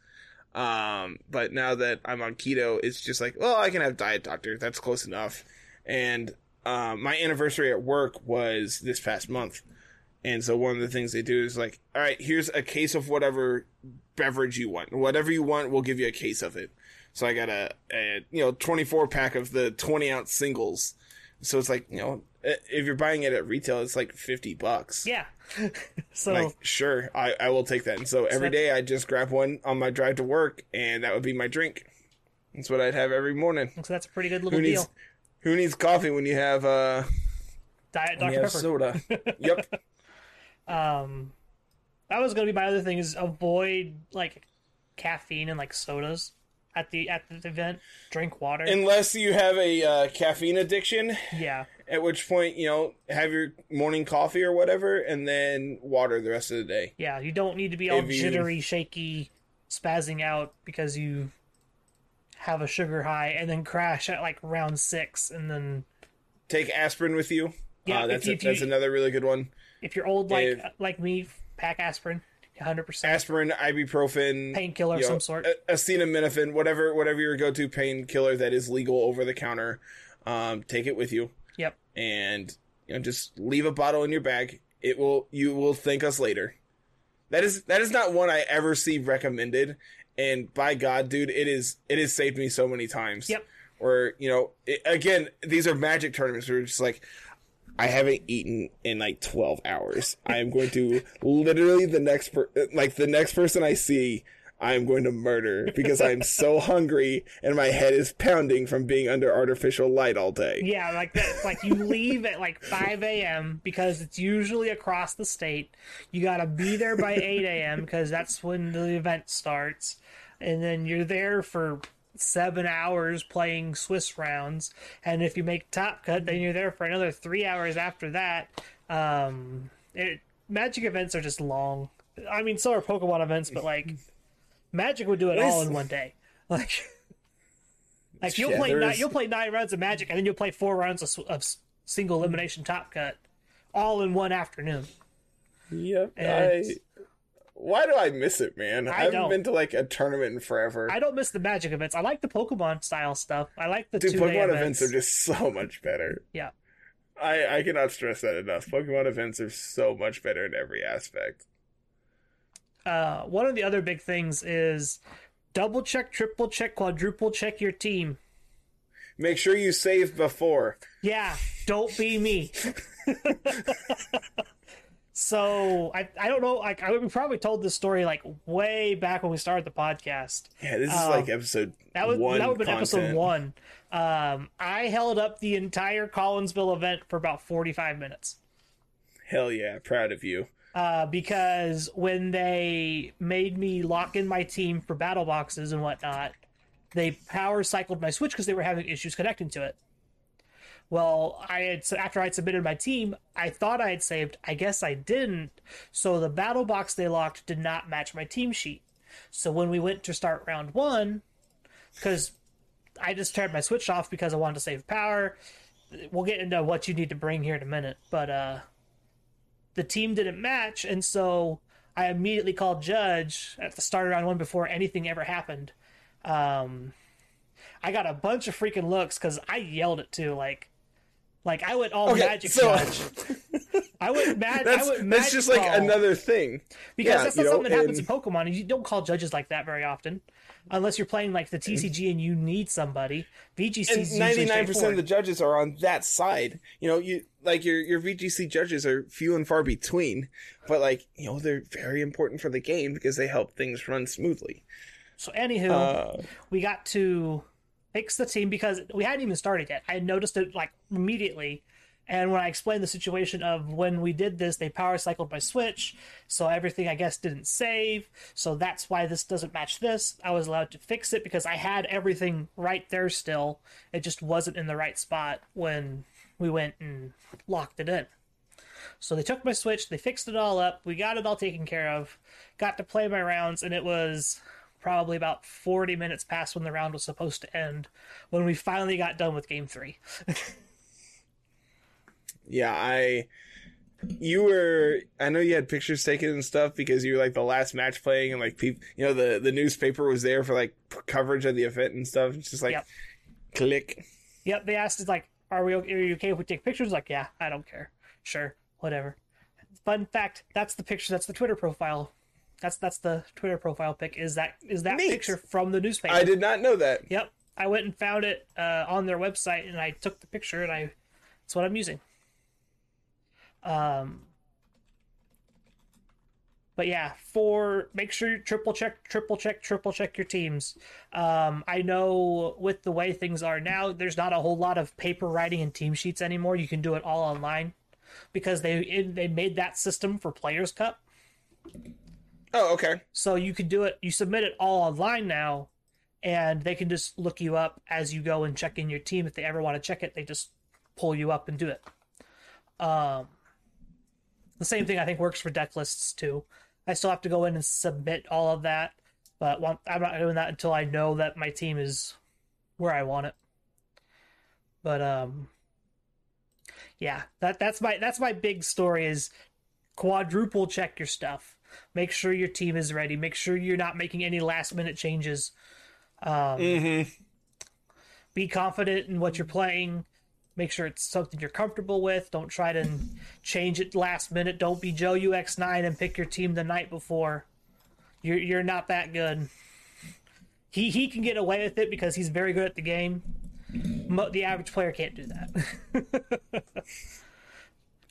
Um, but now that I'm on keto, it's just like, well, I can have Diet Doctor. That's close enough. And um, my anniversary at work was this past month. And so one of the things they do is like, all right, here's a case of whatever beverage you want. Whatever you want, we'll give you a case of it. So I got a, a you know 24 pack of the 20 ounce singles. So it's like you know if you're buying it at retail, it's like 50 bucks. Yeah. [laughs] so Like sure, I, I will take that. And so every that- day I just grab one on my drive to work, and that would be my drink. That's what I'd have every morning. so that's a pretty good little Who needs deal. who needs coffee when you have uh Diet Dr Pepper. soda? [laughs] yep. Um, that was going to be my other thing is avoid like caffeine and like sodas at the at the event. Drink water. Unless you have a uh, caffeine addiction, yeah, at which point you know have your morning coffee or whatever, and then water the rest of the day. yeah. You don't need to be all If you- jittery, shaky, spazzing out because you have a sugar high and then crash at like round six, and then Take aspirin with you. Yeah, uh, that's you- a, if you- that's another really good one. if you're old like If- like me, pack aspirin, hundred percent Aspirin, ibuprofen, painkiller of you know, some sort. acetaminophen, whatever whatever your go to painkiller that is legal over the counter. Um, take it with you. And you know just leave a bottle in your bag. It will you will thank us later. That is that is not one I ever see recommended, and by God, dude, it is it has saved me so many times. Yep. Or you know, it, again, these are magic tournaments. Where it's just like. I haven't eaten in like 12 hours. I am going to literally the next per- like the next person I see I am going to murder because I'm so [laughs] hungry and my head is pounding from being under artificial light all day. Yeah, like that. Like you leave at like 5 a.m. because it's usually across the state. You got to be there by 8 a.m. because that's when the event starts. And then you're there for seven hours playing Swiss rounds. And if you make top cut, then you're there for another three hours after that. Um, it, magic events are just long. I mean, so are Pokemon events, but like Magic would do it all in one day. [laughs] Like. Like you'll Yeah, play nine, is- you'll play nine rounds of Magic, and then you'll play four rounds of, of single elimination Top Cut, all in one afternoon. Yep. I, And- why do I miss it, man? I, I haven't don't. been to like a tournament in forever. I don't miss the Magic events. I like the Pokemon style stuff. I like the Dude, two Pokemon events. events are just [laughs] so much better. yeah. I, I cannot stress that enough. Pokemon events are so much better in every aspect. Uh, one of the other big things is double check, triple check, quadruple check your team. Make sure you save before. Yeah, don't be me. [laughs] so I I don't know. Like I we probably told this story like way back when we started the podcast. Yeah, this is Um, like episode That was one. that would have been episode one. Um, I held up the entire Collinsville event for about forty five minutes. Hell yeah, proud of you. Uh, because when they made me lock in my team for battle boxes and whatnot, they power cycled my Switch because they were having issues connecting to it. Well, I had after I'd submitted my team, I thought I had saved. I guess I didn't. So the battle box they locked did not match my team sheet. So when we went to start round one, because I just turned my Switch off because I wanted to save power. We'll get into what you need to bring here in a minute, but uh, the team didn't match, and so I immediately called Judge at the start of round one before anything ever happened. Um, I got a bunch of freaking looks because I yelled it too, like, like I went all Okay, magic so- Judge. I went [laughs] mad. That's I went that's magic just like another thing. because yeah, that's not know, something that happens and- in Pokemon. and You don't call judges like that very often, unless you're playing like the TCG and you need somebody. VGC and ninety nine percent of the judges are on that side. You know, you like your your VGC judges are few and far between, but like you know they're very important for the game because they help things run smoothly. So anywho, Uh, we got to fix the team because we hadn't even started yet. I noticed it like immediately. And when I explained the situation of when we did this, they power cycled my Switch, so everything I guess didn't save. So that's why this doesn't match this. I was allowed to fix it because I had everything right there still. It just wasn't in the right spot when we went and locked it in. So they took my Switch, they fixed it all up, we got it all taken care of, got to play my rounds, and it was probably about 40 minutes past when the round was supposed to end when we finally got done with game three. [laughs] Yeah, I. You were. I know you had pictures taken and stuff because you were like the last match playing, and like people, you know, the the newspaper was there for like coverage of the event and stuff. It's just like, Yep. click. Yep, they asked us like, "Are we? okay- Are you okay if we take pictures?" Like, yeah, I don't care. Sure, whatever. Fun fact: that's the picture. That's the Twitter profile. That's that's the Twitter profile pic. Is that is that Neat. picture from the newspaper? I did not know that. Yep, I went and found it uh, on their website, and I took the picture, and I that's what I'm using. Um, but yeah, for make sure you triple check, triple check, triple check your teams. Um, I know with the way things are now, there's not a whole lot of paper writing and team sheets anymore. You can do it all online because they they made that system for Players Cup. Oh, okay. So you can do it, you submit it all online now, and they can just look you up as you go and check in your team. If they ever want to check it, they just pull you up and do it. Um, the same thing I think works for deck lists too. I still have to go in and submit all of that, but I'm not doing that until I know that my team is where I want it. But um, yeah, that that's my that's my big story is quadruple check your stuff. Make sure your team is ready. Make sure you're not making any last minute changes. Um, Mm-hmm. Be confident in what you're playing. Make sure it's something you're comfortable with. Don't try to change it last minute. Don't be Joe UX9 and pick your team the night before. You're you're not that good. He he can get away with it because he's very good at the game. Mo- The average player can't do that. [laughs]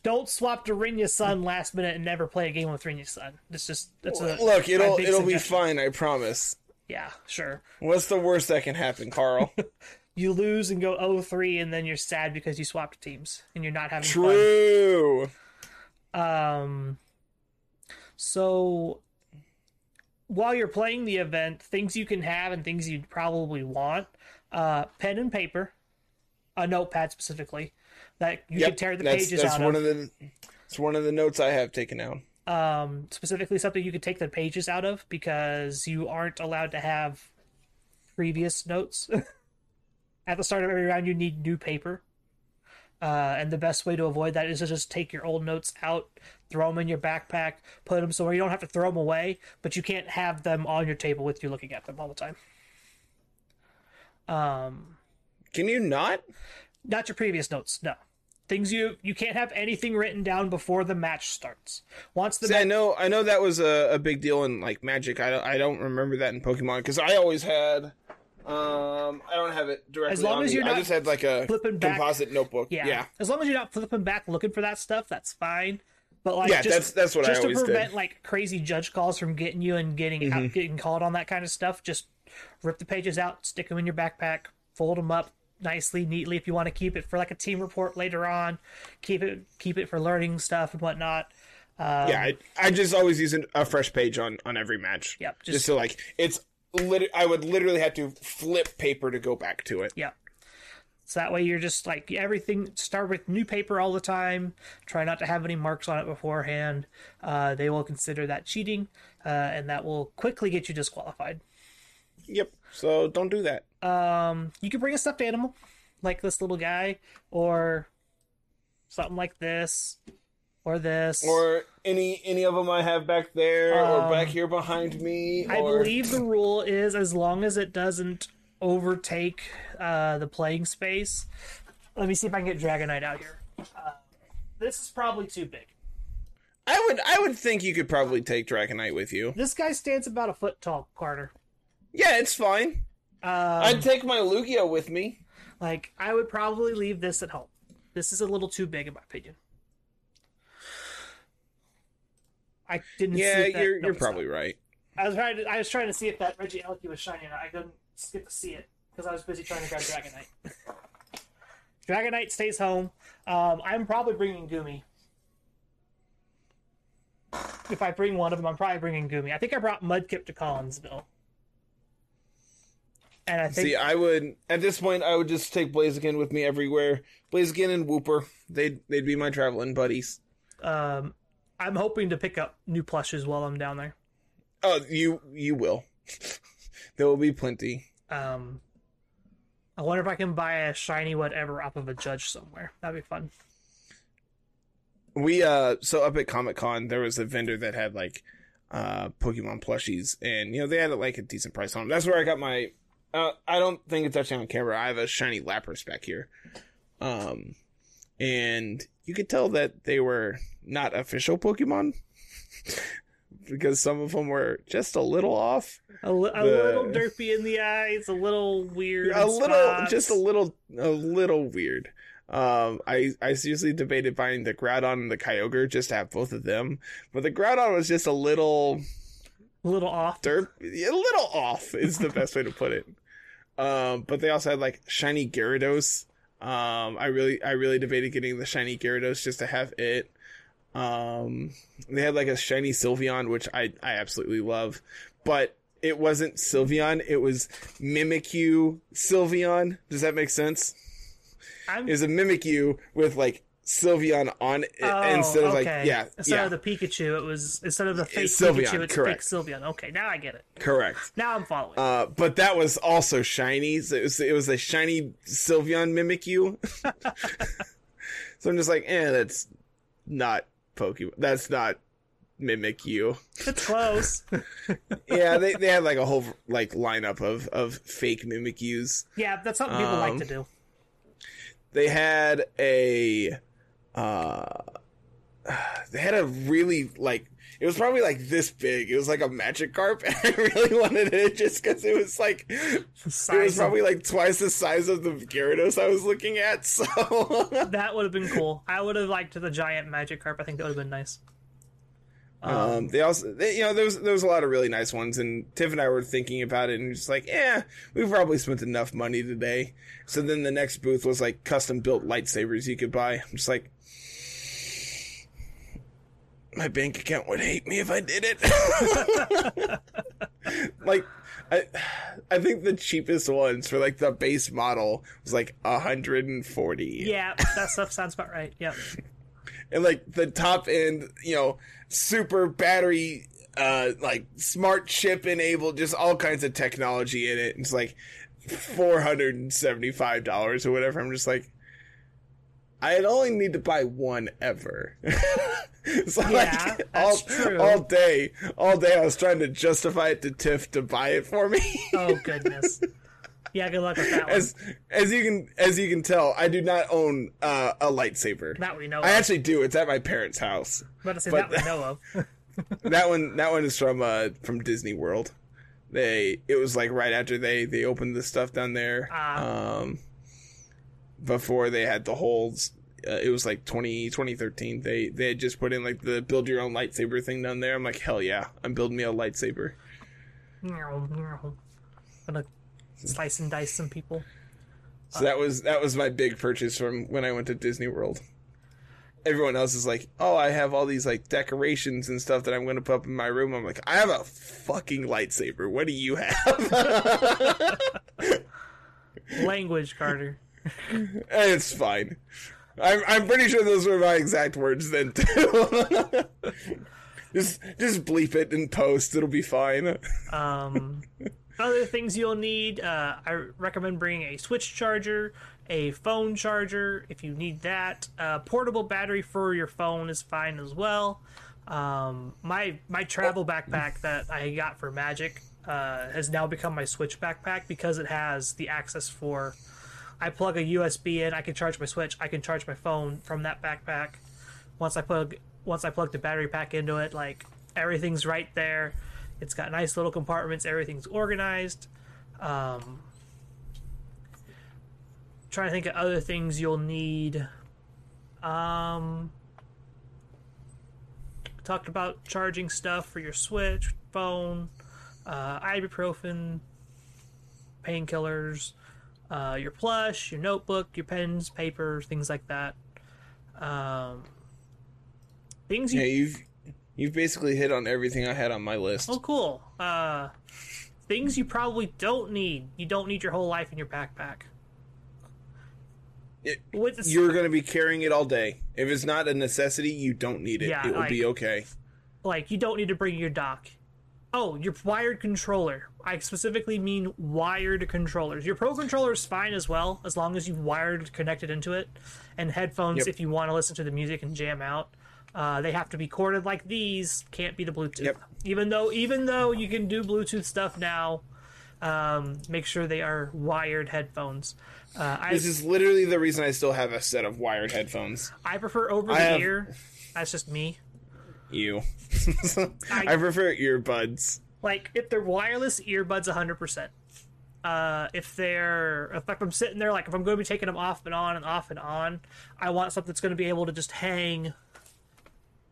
Don't swap to Rinya Sun last minute and never play a game with Rinya Sun. It's just that's a Look, it'll it'll be fine. I promise. Yeah, sure. What's the worst that can happen, Carl? [laughs] You lose and go 0-3 and then you're sad because you swapped teams and you're not having fun. True. Um, so while you're playing the event, things you can have and things you'd probably want: uh, pen and paper, a notepad specifically that you can tear the that's, pages that's out one of. of the. It's one of the notes I have taken out. Um, specifically something you could take the pages out of because you aren't allowed to have previous notes. [laughs] At the start of every round, you need new paper. Uh, and the best way to avoid that is to just take your old notes out, throw them in your backpack, put them somewhere. You don't have to throw them away, but you can't have them on your table with you looking at them all the time. Um, Can you not? not your previous notes, no. Things you you can't have anything written down before the match starts. Once the See, match I know, I know that was a, a big deal in like Magic. I don't, I don't remember that in Pokemon because I always had. Um, I don't have it directly. As long on as you're I not just had like a flipping back- composite notebook. Yeah. Yeah, As long as you're not flipping back looking for that stuff, that's fine. But like Yeah, just, that's- that's what I just always to did. prevent like crazy judge calls from getting you and getting Mm-hmm. out, getting called on that kind of stuff, just rip the pages out, stick them in your backpack, fold them up nicely, neatly if you want to keep it for like a team report later on. Keep it keep it for learning stuff and whatnot. Um, yeah. I, I just always use an, a fresh page on on every match. Yep, just, just- so like it's. Lit- I would literally have to flip paper to go back to it. Yep. So that way you're just like everything start with new paper all the time. Try not to have any marks on it beforehand. Uh, they will consider that cheating, uh, and that will quickly get you disqualified. Yep. So don't do that. Um, you can bring a stuffed animal, like this little guy, or something like this, or this. Or any any of them I have back there or Um, back here behind me. I believe the rule is as long as it doesn't overtake uh, the playing space. Let me see if I can get Dragonite out here. Uh, this is probably too big. I would I would think you could probably take Dragonite with you. This guy stands about a foot tall, Carter. Yeah, it's fine. Um, I'd take my Lugia with me. like, I would probably leave this at home. This is a little too big, in my opinion. I didn't. Yeah, you're you're probably right. I was trying to. I was trying to see if that Regieleki was shiny. and I couldn't get to see it because I was busy trying to grab Dragonite. Dragonite stays home. Um, I'm probably bringing Gumi. If I bring one of them, I'm probably bringing Gumi. I think I brought Mudkip to Collinsville. And I think See, I would at this point I would just take Blaziken with me everywhere. Blaziken and Wooper, they'd they'd be my traveling buddies. um, I'm hoping to pick up new plushes while I'm down there. Oh, you you will. [laughs] there will be plenty. Um, I wonder if I can buy a shiny whatever off of a judge somewhere. That'd be fun. we uh so up at Comic Con there was a vendor that had like uh Pokemon plushies and you know they had like a decent price on them. That's where I got my uh I don't think it's actually on camera. I have a shiny Lapras back here. Um and you could tell that they were not official Pokemon [laughs] because some of them were just a little off. A, li- a little derpy in the eyes, a little weird. a in little just a little a little weird um i i seriously debated buying the groudon and the kyogre just to have both of them but the groudon was just a little a little off. derp a little off is the best way to put it um but they also had like shiny gyarados um i really i really debated getting the shiny gyarados just to have it um they had like a shiny sylveon which i i absolutely love but it wasn't Sylveon, it was Mimikyu Sylveon. Does that make sense? I'm It was a Mimikyu with like Sylveon on Oh, instead of okay. like yeah, Instead yeah, of the Pikachu, it was instead of the fake It's Sylveon, Pikachu, it's correct. fake Sylveon. Okay, now I get it. correct. Now I'm following. Uh, but that was also shiny. So it was it was a shiny Sylveon Mimikyu. [laughs] so I'm just like, eh, that's not Pokemon. That's not Mimikyu. it's close. [laughs] [laughs] Yeah, they, they had like a whole like lineup of of fake Mimikyus. yeah, that's something people like Um, to do. they had a uh [sighs] they had a really like it was probably like this big. It was like a Magikarp, [laughs] and I really wanted it just because it was like it was probably like twice the size of the Gyarados I was looking at. [laughs] So that would have been cool. I would have liked the giant Magikarp. I think that would have been nice. um, they also they, you know there was there was a lot of really nice ones, and Tiff and I were thinking about it, and just like yeah, we probably spent enough money today. So then the next booth was like custom built lightsabers you could buy. I'm just like. My bank account would hate me if I did it. [laughs] like, I, I think the cheapest ones for like the base model was like hundred and forty, Yeah, that stuff sounds about right. Yep. [laughs] and like the top end, you know, super battery, uh, like smart chip enabled, just all kinds of technology in it. It's like four hundred and seventy five dollars or whatever. I'm just like. I'd only need to buy one ever. [laughs] so Yeah, [laughs] like all, true. all day, all day I was trying to justify it to Tiff to buy it for me. Oh [laughs] goodness. Yeah, good luck with that one. as as you can as you can tell, I do not own uh, a lightsaber. that we know. I of. actually do. It's at my parents' house. I'm about to say but- that we know of. that one that one is from uh from Disney World. They it was like right after they they opened the stuff down there. Ah. Um before they had the whole uh, it was like 20 2013 they they had just put in like the build your own lightsaber thing down there. I'm like hell yeah, I'm building me a lightsaber. Gonna slice and dice some people. So that was that was my big purchase from when I went to Disney World. Everyone else is like, "Oh, I have all these like decorations and stuff that I'm going to put up in my room." I'm like, "I have a fucking lightsaber. What do you have?" [laughs] Language, Carter. [laughs] it's fine. I'm I'm pretty sure those were my exact words then too. [laughs] just just bleep it and post. It'll be fine. Um, other things you'll need, uh, I recommend bringing a switch charger, a phone charger if you need that. A portable battery for your phone is fine as well. Um, my my travel backpack that I got for Magic uh, has now become my Switch backpack because it has the access for. I plug a USB in, I can charge my Switch, I can charge my phone from that backpack. Once I plug once I plug the battery pack into it, like everything's right there. It's got nice little compartments. Everything's organized. Um, trying to think of other things you'll need. Um, talked about charging stuff for your Switch, phone, uh, ibuprofen, painkillers, uh, your plush, your notebook, your pens, paper, things like that. Um, things you Yeah, you've you've basically hit on everything I had on my list. Oh, cool. Uh, things you probably don't need. You don't need your whole life in your backpack. It- You're going to be carrying it all day. If it's not a necessity, you don't need it. Yeah, it will like- be okay. like, you don't need to bring your dock. Oh, your wired controller. I specifically mean wired controllers. Your pro controller is fine as well, as long as you've wired connected into it, and headphones Yep. if you want to listen to the music and jam out. Uh, they have to be corded like these. Can't be the Bluetooth. Yep. Even though even though you can do Bluetooth stuff now, um, make sure they are wired headphones. Uh, I This is literally the reason I still have a set of wired headphones. I prefer over the have- ear. That's just me. You. [laughs] I prefer earbuds. Like if they're wireless earbuds, hundred percent. Uh, if they're if I'm sitting there, like if I'm going to be taking them off and on and off and on, I want something that's going to be able to just hang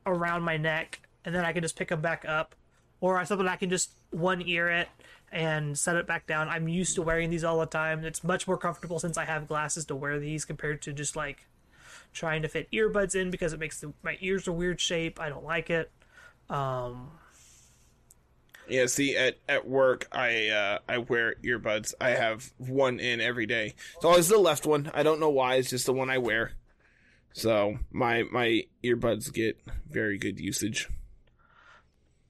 around my neck, and then I can just pick them back up, or something I can just one ear it and set it back down. I'm used to wearing these all the time. It's much more comfortable since I have glasses to wear these compared to just like trying to fit earbuds in because it makes the, my ears a weird shape. I don't like it. Um, Yeah, see, at, at work, I uh, I wear earbuds. I have one in every day. It's always the left one. I don't know why. It's just the one I wear. So my my earbuds get very good usage.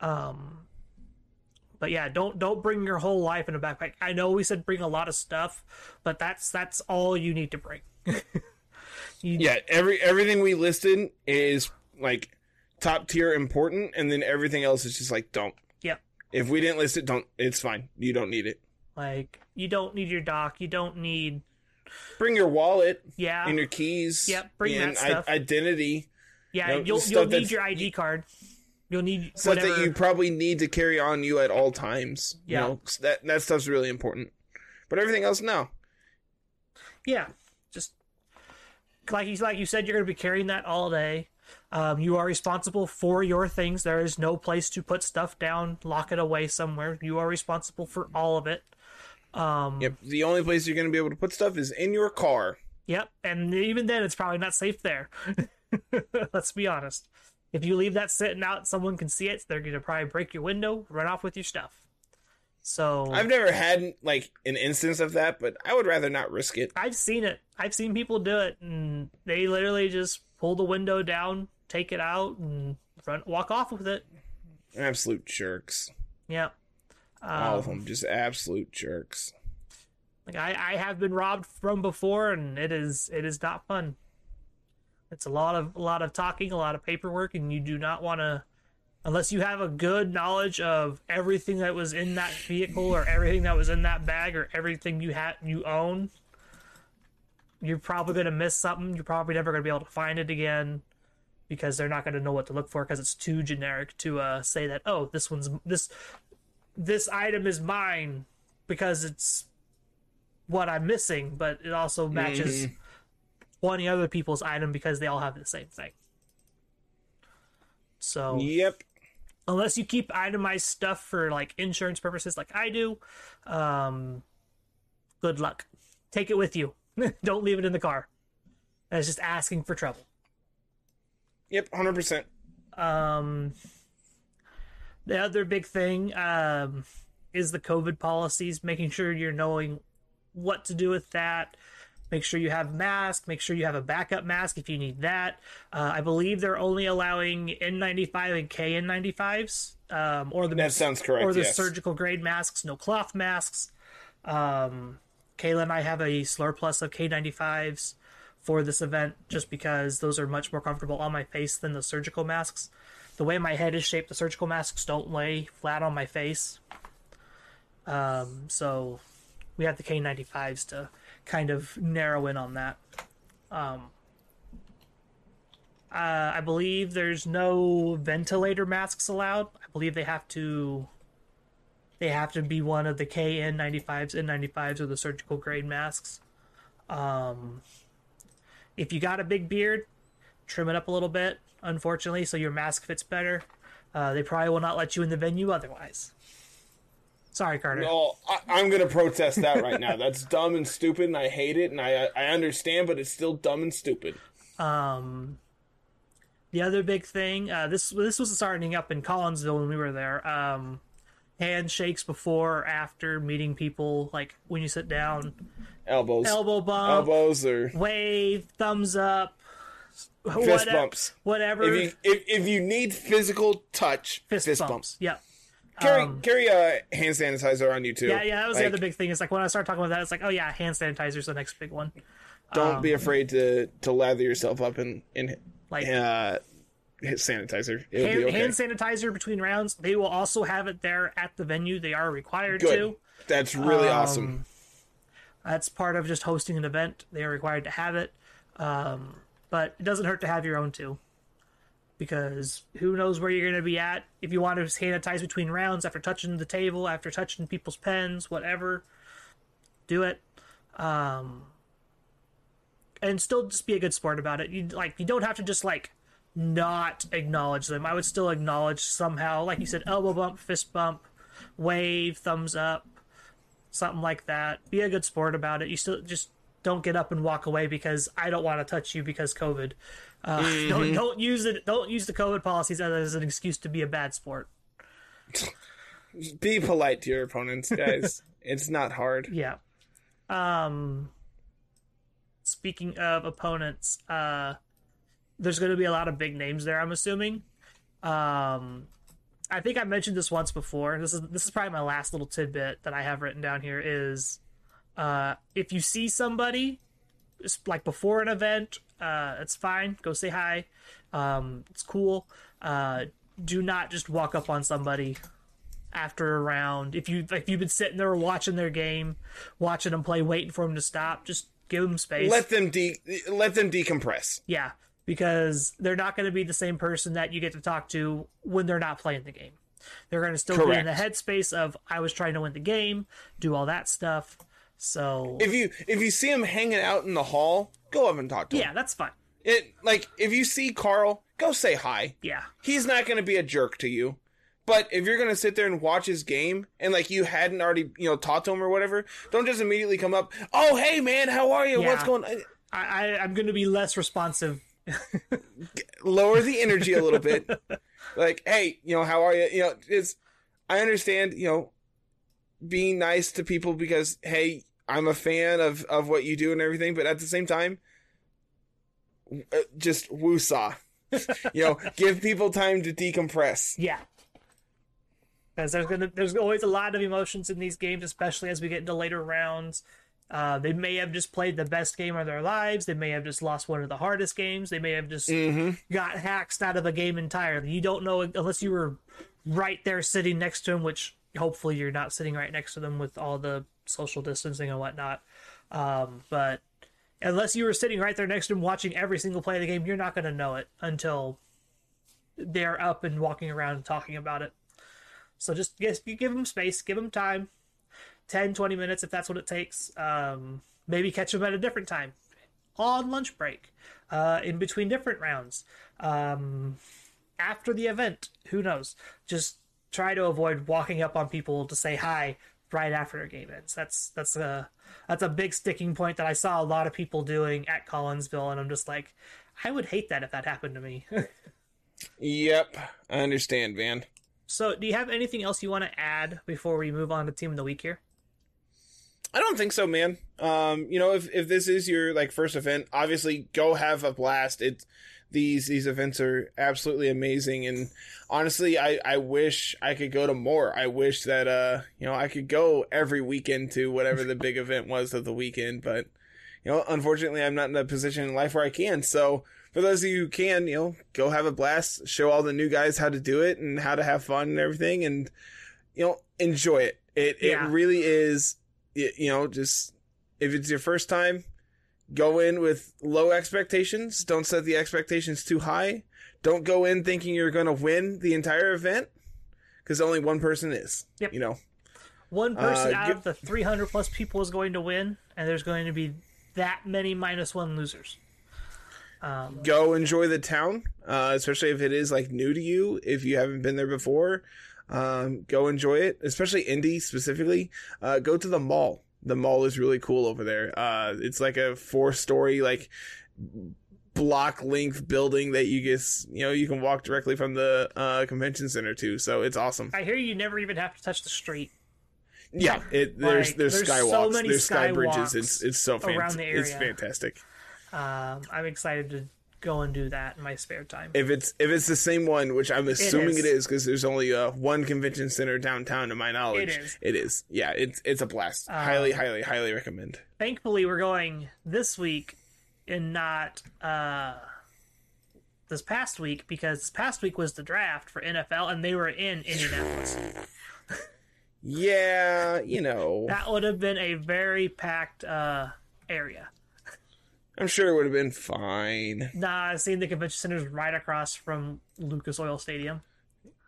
Um, but yeah, don't don't bring your whole life in a backpack. I know we said bring a lot of stuff, but that's that's all you need to bring. [laughs] you, Yeah, every everything we listed is like top tier important, and then everything else is just like don't. Yep. If we didn't list it, don't. It's fine. You don't need it. Like you don't need your dock. You don't need Bring your wallet yeah and your keys. Yep, bring and that stuff. identity. yeah. you'll stuff you'll need your ID card. You'll need stuff whatever. that you probably need to carry on you at all times. Yeah. You know, that that stuff's really important. But everything else, no. Yeah, like you like you said, you're going to be carrying that all day. Um, you are responsible for your things. There is no place to put stuff down, lock it away somewhere. You are responsible for all of it. Um, Yep. The only place you're going to be able to put stuff is in your car. Yep, and even then, it's probably not safe there. [laughs] Let's be honest. If you leave that sitting out, someone can see it. They're going to probably break your window, run off with your stuff. So I've never had like an instance of that, but I would rather not risk it. I've seen it. I've seen people do it, and they literally just pull the window down, take it out, and run, walk off with it. Absolute jerks. Yeah. All of Um, them, just absolute jerks. Like I, I have been robbed from before, and it is it is not fun. It's a lot of a lot of talking, a lot of paperwork, and you do not want to, unless you have a good knowledge of everything that was in that vehicle or everything that was in that bag or everything you had you own. You're probably gonna miss something. You're probably never gonna be able to find it again because they're not gonna know what to look for because it's too generic to uh, say that oh this one's this this item is mine because it's what I'm missing, but it also matches 20 other people's item because they all have the same thing. So, Yep. Unless you keep itemized stuff for like insurance purposes like I do, um good luck. Take it with you. [laughs] Don't leave it in the car. That's just asking for trouble. Yep. Hundred percent. Um, the other big thing um, is the COVID policies, making sure you're knowing what to do with that. Make sure you have mask. Make sure you have a backup mask if you need that. Uh, I believe they're only allowing N95 and KN95s, um, or the That sounds correct. or the yes. surgical grade masks, no cloth masks. Um, Kayla and I have a slur plus of K95s for this event just because those are much more comfortable on my face than the surgical masks. The way my head is shaped, the surgical masks don't lay flat on my face. Um, so we have the K95s to kind of narrow in on that. Um, uh, I believe there's no ventilator masks allowed. I believe they have to they have to be one of the KN95s, N95s, or the surgical grade masks. Um, if you got a big beard, trim it up a little bit, unfortunately, so your mask fits better. Uh, they probably will not let you in the venue otherwise. Sorry, Carter. No, I, I'm gonna protest that right now. That's [laughs] dumb and stupid, and I hate it, and I I understand, but it's still dumb and stupid. Um, the other big thing, uh, this this was starting up in Collinsville when we were there. Um, handshakes before or after meeting people, like when you sit down, Elbows, elbow bump, elbows, or wave, thumbs up, fist whatever, bumps. whatever. If you if, if you need physical touch, fist, fist, bumps. bumps. Yeah. Carry Um, carry a hand sanitizer on you too. Yeah, yeah, that was the other big thing. Is like when I started talking about that, it's like, oh yeah, hand sanitizer's the next big one. Don't um, be afraid to to lather yourself up in in Like uh, sanitizer. It would hand, be okay. hand sanitizer between rounds. They will also have it there at the venue. They are required Good. to. That's really Um, awesome. That's part of just hosting an event. They are required to have it. Um, but it doesn't hurt to have your own too. Because who knows where you're going to be at. If you want to sanitize between rounds after touching the table, after touching people's pens, whatever, do it. Um, and still just be a good sport about it. You like you don't have to just like not acknowledge them. I would still acknowledge somehow, like you said, elbow bump, fist bump, wave, thumbs up, something like that. Be a good sport about it. You still just don't get up and walk away because I don't want to touch you because COVID. Uh, Don't don't use it. Don't use the COVID policies as an excuse to be a bad sport. [laughs] Be polite to your opponents, guys. [laughs] it's not hard. Yeah. Um. Speaking of opponents, uh, there's going to be a lot of big names there. I'm assuming. Um, I think I mentioned this once before. This is this is probably my last little tidbit that I have written down here. Is uh, if you see somebody, just like before an event, uh, it's fine. Go say hi. Um, it's cool. Uh, do not just walk up on somebody after a round. If you if you've been sitting there watching their game, watching them play, waiting for them to stop, just give them space. Let them de let them decompress. yeah, because they're not going to be the same person that you get to talk to when they're not playing the game. They're going to still be in the headspace of I was trying to win the game, do all that stuff. So If you if you see them hanging out in the hall, go up and talk to him. yeah, that's fine. It like if you see Carl, go say hi. Yeah, He's not going to be a jerk to you. But if you're going to sit there and watch his game and like you hadn't already, you know, talked to him or whatever, don't just immediately come up, "Oh, hey man, how are you? What's going on?" I, I I'm going to be less responsive. Lower the energy a little bit. [laughs] like, "Hey, you know, how are you?" You know, it's I understand, you know, being nice to people because hey, I'm a fan of of what you do and everything, but at the same time, just woosah. [laughs] you know, give people time to decompress. Yeah. Because there's gonna there's always a lot of emotions in these games, especially as we get into later rounds. Uh, they may have just played the best game of their lives. They may have just lost one of the hardest games. They may have just Mm-hmm. got hacked out of a game entirely. You don't know unless you were right there sitting next to them, which hopefully you're not sitting right next to them with all the social distancing and whatnot. Um, but unless you were sitting right there next to him watching every single play of the game, you're not going to know it until they're up and walking around and talking about it. So just yes, you give them space, give them time 10, 20 minutes if that's what it takes. Um, maybe catch them at a different time on lunch break, uh, in between different rounds, um, after the event. Who knows? Just try to avoid walking up on people to say hi right after a game ends. That's that's a that's a big sticking point that I saw a lot of people doing at Collinsville, and I'm just like, I would hate that if that happened to me. [laughs] Yep, I understand, Van. so, do you have anything else you want to add before we move on to team of the week here? I don't think so, man. Um, you know, if if this is your like first event, obviously go have a blast. It's these these events are absolutely amazing and honestly I, I wish I could go to more. I wish that uh you know I could go every weekend to whatever the big event was of the weekend, but you know, unfortunately I'm not in a position in life where I can. So for those of you who can, you know, go have a blast, show all the new guys how to do it and how to have fun and everything and you know, enjoy it. It Yeah. it really is you know, just if it's your first time, go in with low expectations. Don't set the expectations too high. Don't go in thinking you're going to win the entire event because only one person is. Yep. You know, One person Uh, out give- of the 300 plus people is going to win, and there's going to be that many minus one losers. Um, go enjoy the town, uh, especially if it is like new to you. If you haven't been there before, um, go enjoy it, especially Indy specifically. Uh, go to the mall. The mall is really cool over there. Uh, it's like a four story, like block length building that you guess, you know, you can walk directly from the, uh, convention center to. So it's awesome. I hear you never even have to touch the street Yeah. It, there's, Like, there's, there's skywalks, so many there's sky bridges. It's, it's so around fantastic. It's fantastic. Um, I'm excited to go and do that in my spare time. If it's if it's the same one, which I'm assuming it is, because there's only uh, one convention center downtown, to my knowledge. It is. It is. Yeah, it's it's a blast. highly, highly, highly recommend. Thankfully, we're going this week and not uh, this past week because this past week was the draft for NFL and they were in Indianapolis. [laughs] Yeah, you know, That would have been a very packed uh, area. I'm sure it would have been fine. Nah, seeing the convention center is right across from Lucas Oil Stadium.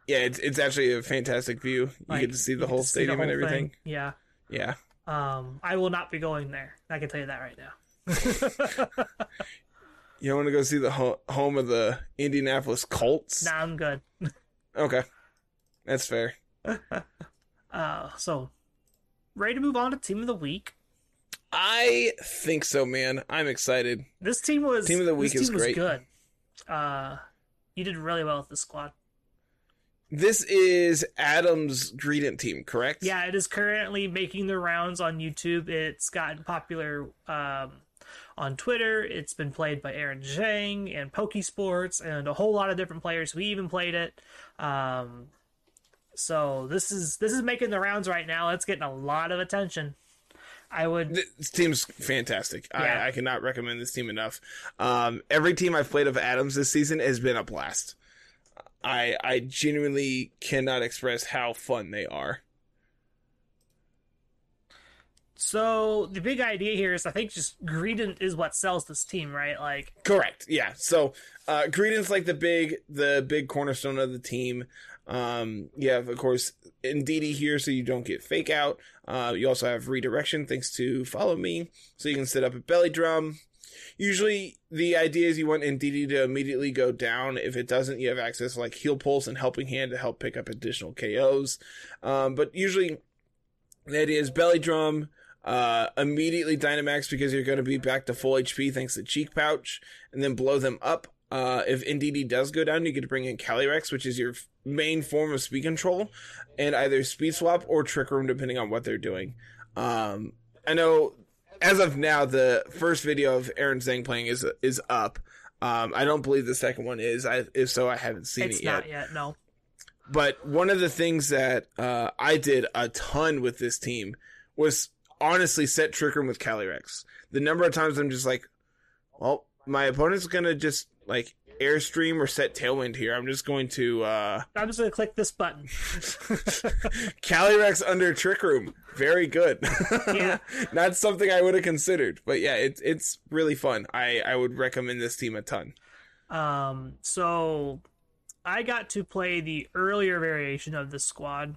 Yeah, it's it's actually a fantastic view. You Like, get to see the whole to see stadium and everything. thing. Yeah. Yeah. Um, I will not be going there. I can tell you that right now. [laughs] You want to go see the ho- home of the Indianapolis Colts? nah, I'm good. Okay. That's fair. [laughs] Uh, so ready to move on to team of the week. I think so, man. I'm excited. This team was Team of the week this is great. good. Uh, you did really well with the squad. This is Adam's Greedent team, correct? Yeah, it is currently making the rounds on YouTube. It's gotten popular um, on Twitter. It's been played by Aaron Zhang and Pokesports and a whole lot of different players. We even played it. Um, so this is this is making the rounds right now. It's getting a lot of attention. I would This team's fantastic. Yeah. I, I cannot recommend this team enough. Um, every team I've played of Adams this season has been a blast. I I genuinely cannot express how fun they are. So the big idea here is I think just Greedent is what sells this team, right? Like Correct. Yeah. So uh Greedent's like the big the big cornerstone of the team. Um you have of course Indeedee here so you don't get fake out. Uh you also have redirection thanks to follow me. So you can set up a belly drum. Usually the idea is you want Indeedee to immediately go down. If it doesn't, you have access like heal pulse and helping hand to help pick up additional KOs. Um but usually the idea is belly drum, uh, immediately Dynamax because you're going to be back to full HP thanks to Cheek Pouch, and then blow them up. Uh, if Indeedee does go down, you get to bring in Calyrex, which is your f- main form of speed control, and either Speed Swap or Trick Room, depending on what they're doing. Um, I know as of now, the first video of Aaron Zhang playing is is up. Um, I don't believe the second one is. I, if so, I haven't seen it's it yet. not yet. No. But one of the things that uh, I did a ton with this team was honestly set Trick Room with Calyrex. The number of times I'm just like, well, my opponent's gonna just like airstream or set Tailwind here. I'm just going to uh, [laughs] I'm just gonna click this button. [laughs] Calyrex under Trick Room. Very good. Yeah. [laughs] Not something I would have considered, but yeah, it's it's really fun. I I would recommend this team a ton. Um, so I got to play the earlier variation of this squad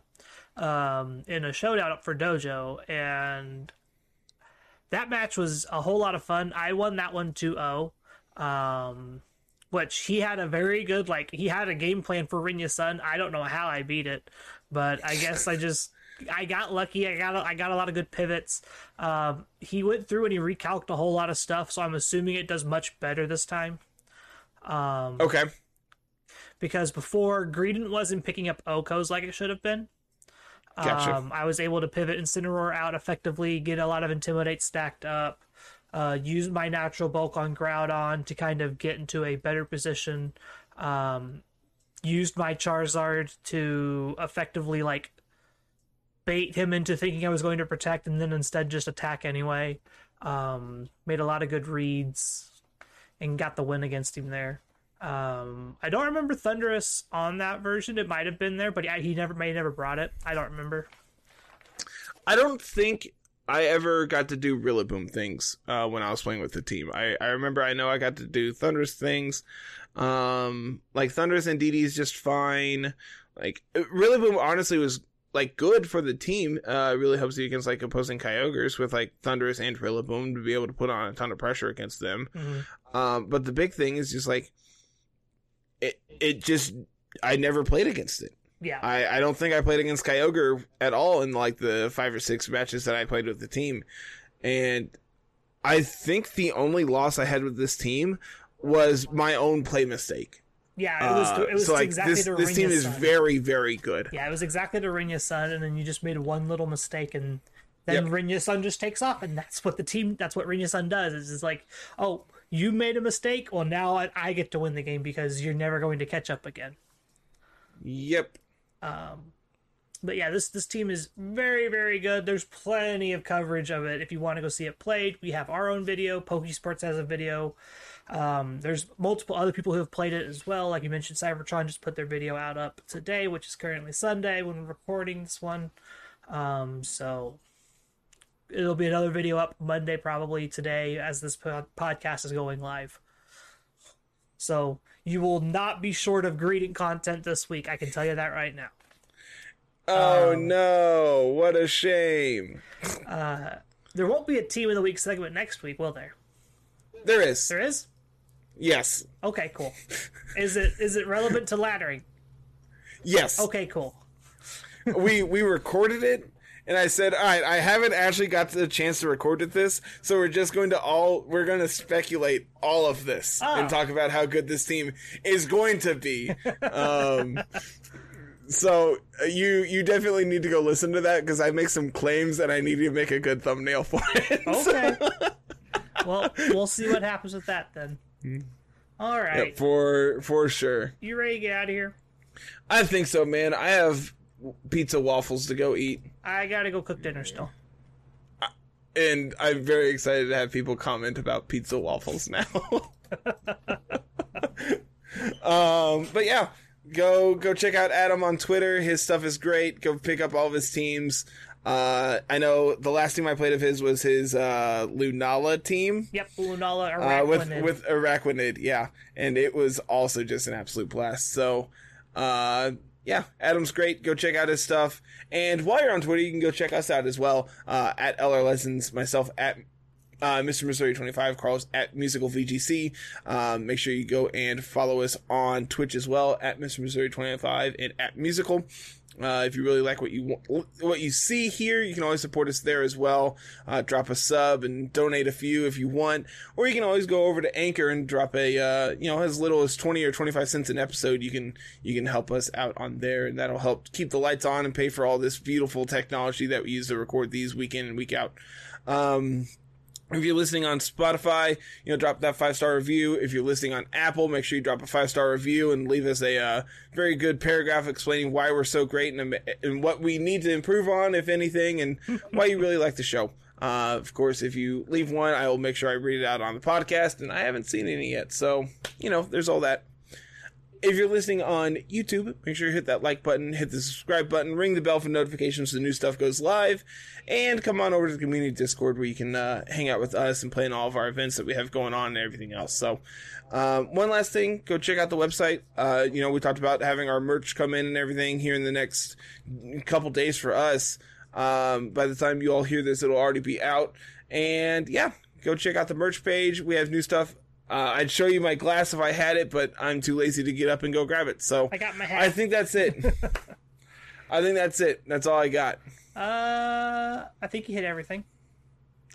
um, in a showdown up for Dojo, and that match was a whole lot of fun. I won that one 2 0. Um, which he had a very good, like, he had a game plan for Rinya Sun. I don't know how I beat it, but I guess I just. I got lucky. I got a, I got a lot of good pivots. Um, he went through and he recalced a whole lot of stuff, so I'm assuming it does much better this time. Um, Okay. because before Greedent wasn't picking up OHKOs like it should have been. Gotcha. Um, I was able to pivot Incineroar out effectively, get a lot of Intimidate stacked up, uh, use my natural bulk on Groudon to kind of get into a better position. Um, used my Charizard to effectively like bait him into thinking I was going to protect and then instead just attack anyway. Um, made a lot of good reads and got the win against him there. Um, I don't remember Thunderous on that version. It might have been there, but I, he never may never brought it. I don't remember. I don't think I ever got to do Rillaboom things uh, when I was playing with the team. I, I remember I know I got to do Thunderous things. Um, like Thunderous and DD is just fine. Like Rillaboom honestly was like good for the team. Uh, it really helps you against like opposing Kyogres with like Thunderous and Rillaboom to be able to put on a ton of pressure against them. Mhm. Um, but the big thing is just like it. It just I never played against it. Yeah, I, I don't think I played against Kyogre at all in like the five or six matches that I played with the team. And I think the only loss I had with this team was my own play mistake. yeah. It was. Uh, it was so like exactly this this team is very very good. Yeah, it was exactly to Rinya's son, and then you just made one little mistake, and then Yep. Rinya's son just takes off, and that's what the team. That's what Rinya's son does. Is just like, oh, you made a mistake. Well, now I, I get to win the game because you're never going to catch up again. Yep. But yeah, this this team is very very good. There's plenty of coverage of it. If you want to go see it played, we have our own video. Pokey Sports has a video. Um, there's multiple other people who have played it as well. Like you mentioned, Cybertron just put their video out up today, which is currently Sunday when we're recording this one. Um, so it'll be another video up Monday, probably today, as this po- podcast is going live. So you will not be short of Greedent content this week. I can tell you that right now. Oh um, no! What a shame. Uh, there won't be a team of the week segment next week, will there? There is. There is. Yes. Okay. Cool. is it is it relevant to laddering? Yes. Okay. Cool. we we recorded it and I said, "All right, I haven't actually got the chance to record this, so we're just going to all we're going to speculate all of this oh. and talk about how good this team is going to be." [laughs] um, so uh, you you definitely need to go listen to that because I make some claims and I need you to make a good thumbnail for it. [laughs] Okay. well, we'll see what happens with that then. All right. Yeah, for for sure. You ready to get out of here? I think so, man. I have pizza waffles to go eat. I gotta go cook dinner still. And I'm very excited to have people comment about pizza waffles now. [laughs] um, but yeah, go go check out Adam on Twitter. His stuff is great. Go pick up all of his teams. Uh, I know the last team I played of his was his uh, Lunala team. Yep, Lunala uh, with with Araquanid, yeah, and it was also just an absolute blast. So, uh, yeah, Adam's great. Go check out his stuff. And while you're on Twitter, you can go check us out as well uh, at LR Lessons, myself at uh, Mr. Missouri 25, Carlos at Musical VGC. Um, make sure you go and follow us on Twitch as well at Mr. Missouri 25 and at Musical. Uh, if you really like what you what you see here, you can always support us there as well. Uh, drop a sub and donate a few if you want, or you can always go over to Anchor and drop a uh, you know as little as twenty or twenty five cents an episode. You can you can help us out on there, and that'll help keep the lights on and pay for all this beautiful technology that we use to record these week in and week out. Um, if you're listening on Spotify, you know, drop that five star review. If you're listening on Apple, make sure you drop a five star review and leave us a uh, very good paragraph explaining why we're so great and, and what we need to improve on, if anything, and [laughs] why you really like the show. Uh, of course, if you leave one, I will make sure I read it out on the podcast, and I haven't seen any yet. So, you know, there's all that. If you're listening on YouTube, make sure you hit that like button, hit the subscribe button, ring the bell for notifications so the new stuff goes live, and come on over to the community Discord where you can uh, hang out with us and play in all of our events that we have going on and everything else. So, um, one last thing, go check out the website. Uh, you know, we talked about having our merch come in and everything here in the next couple days for us. Um, by the time you all hear this, it'll already be out. And yeah, go check out the merch page. We have new stuff uh, I'd show you my glass if I had it, but I'm too lazy to get up and go grab it. So I got my hat. I think that's it. [laughs] I think that's it. That's all I got. Uh, I think you hit everything.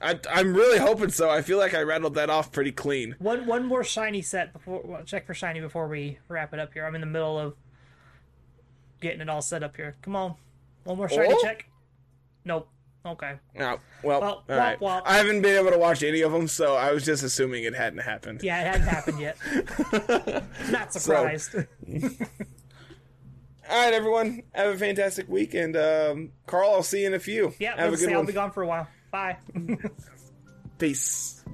I, I'm really hoping so. I feel like I rattled that off pretty clean. One one more shiny set before well, check for shiny before we wrap it up here. I'm in the middle of getting it all set up here. Come on, one more shiny oh? check. Nope. Okay. Oh, well, well all right. Well, I haven't been able to watch any of them, so I was just assuming it hadn't happened. Yeah, it hadn't happened yet. [laughs] Not surprised. So, [laughs] all right, everyone. Have a fantastic week, and um, Carl, I'll see you in a few. Yeah, have a good one. I'll be gone for a while. Bye. [laughs] Peace.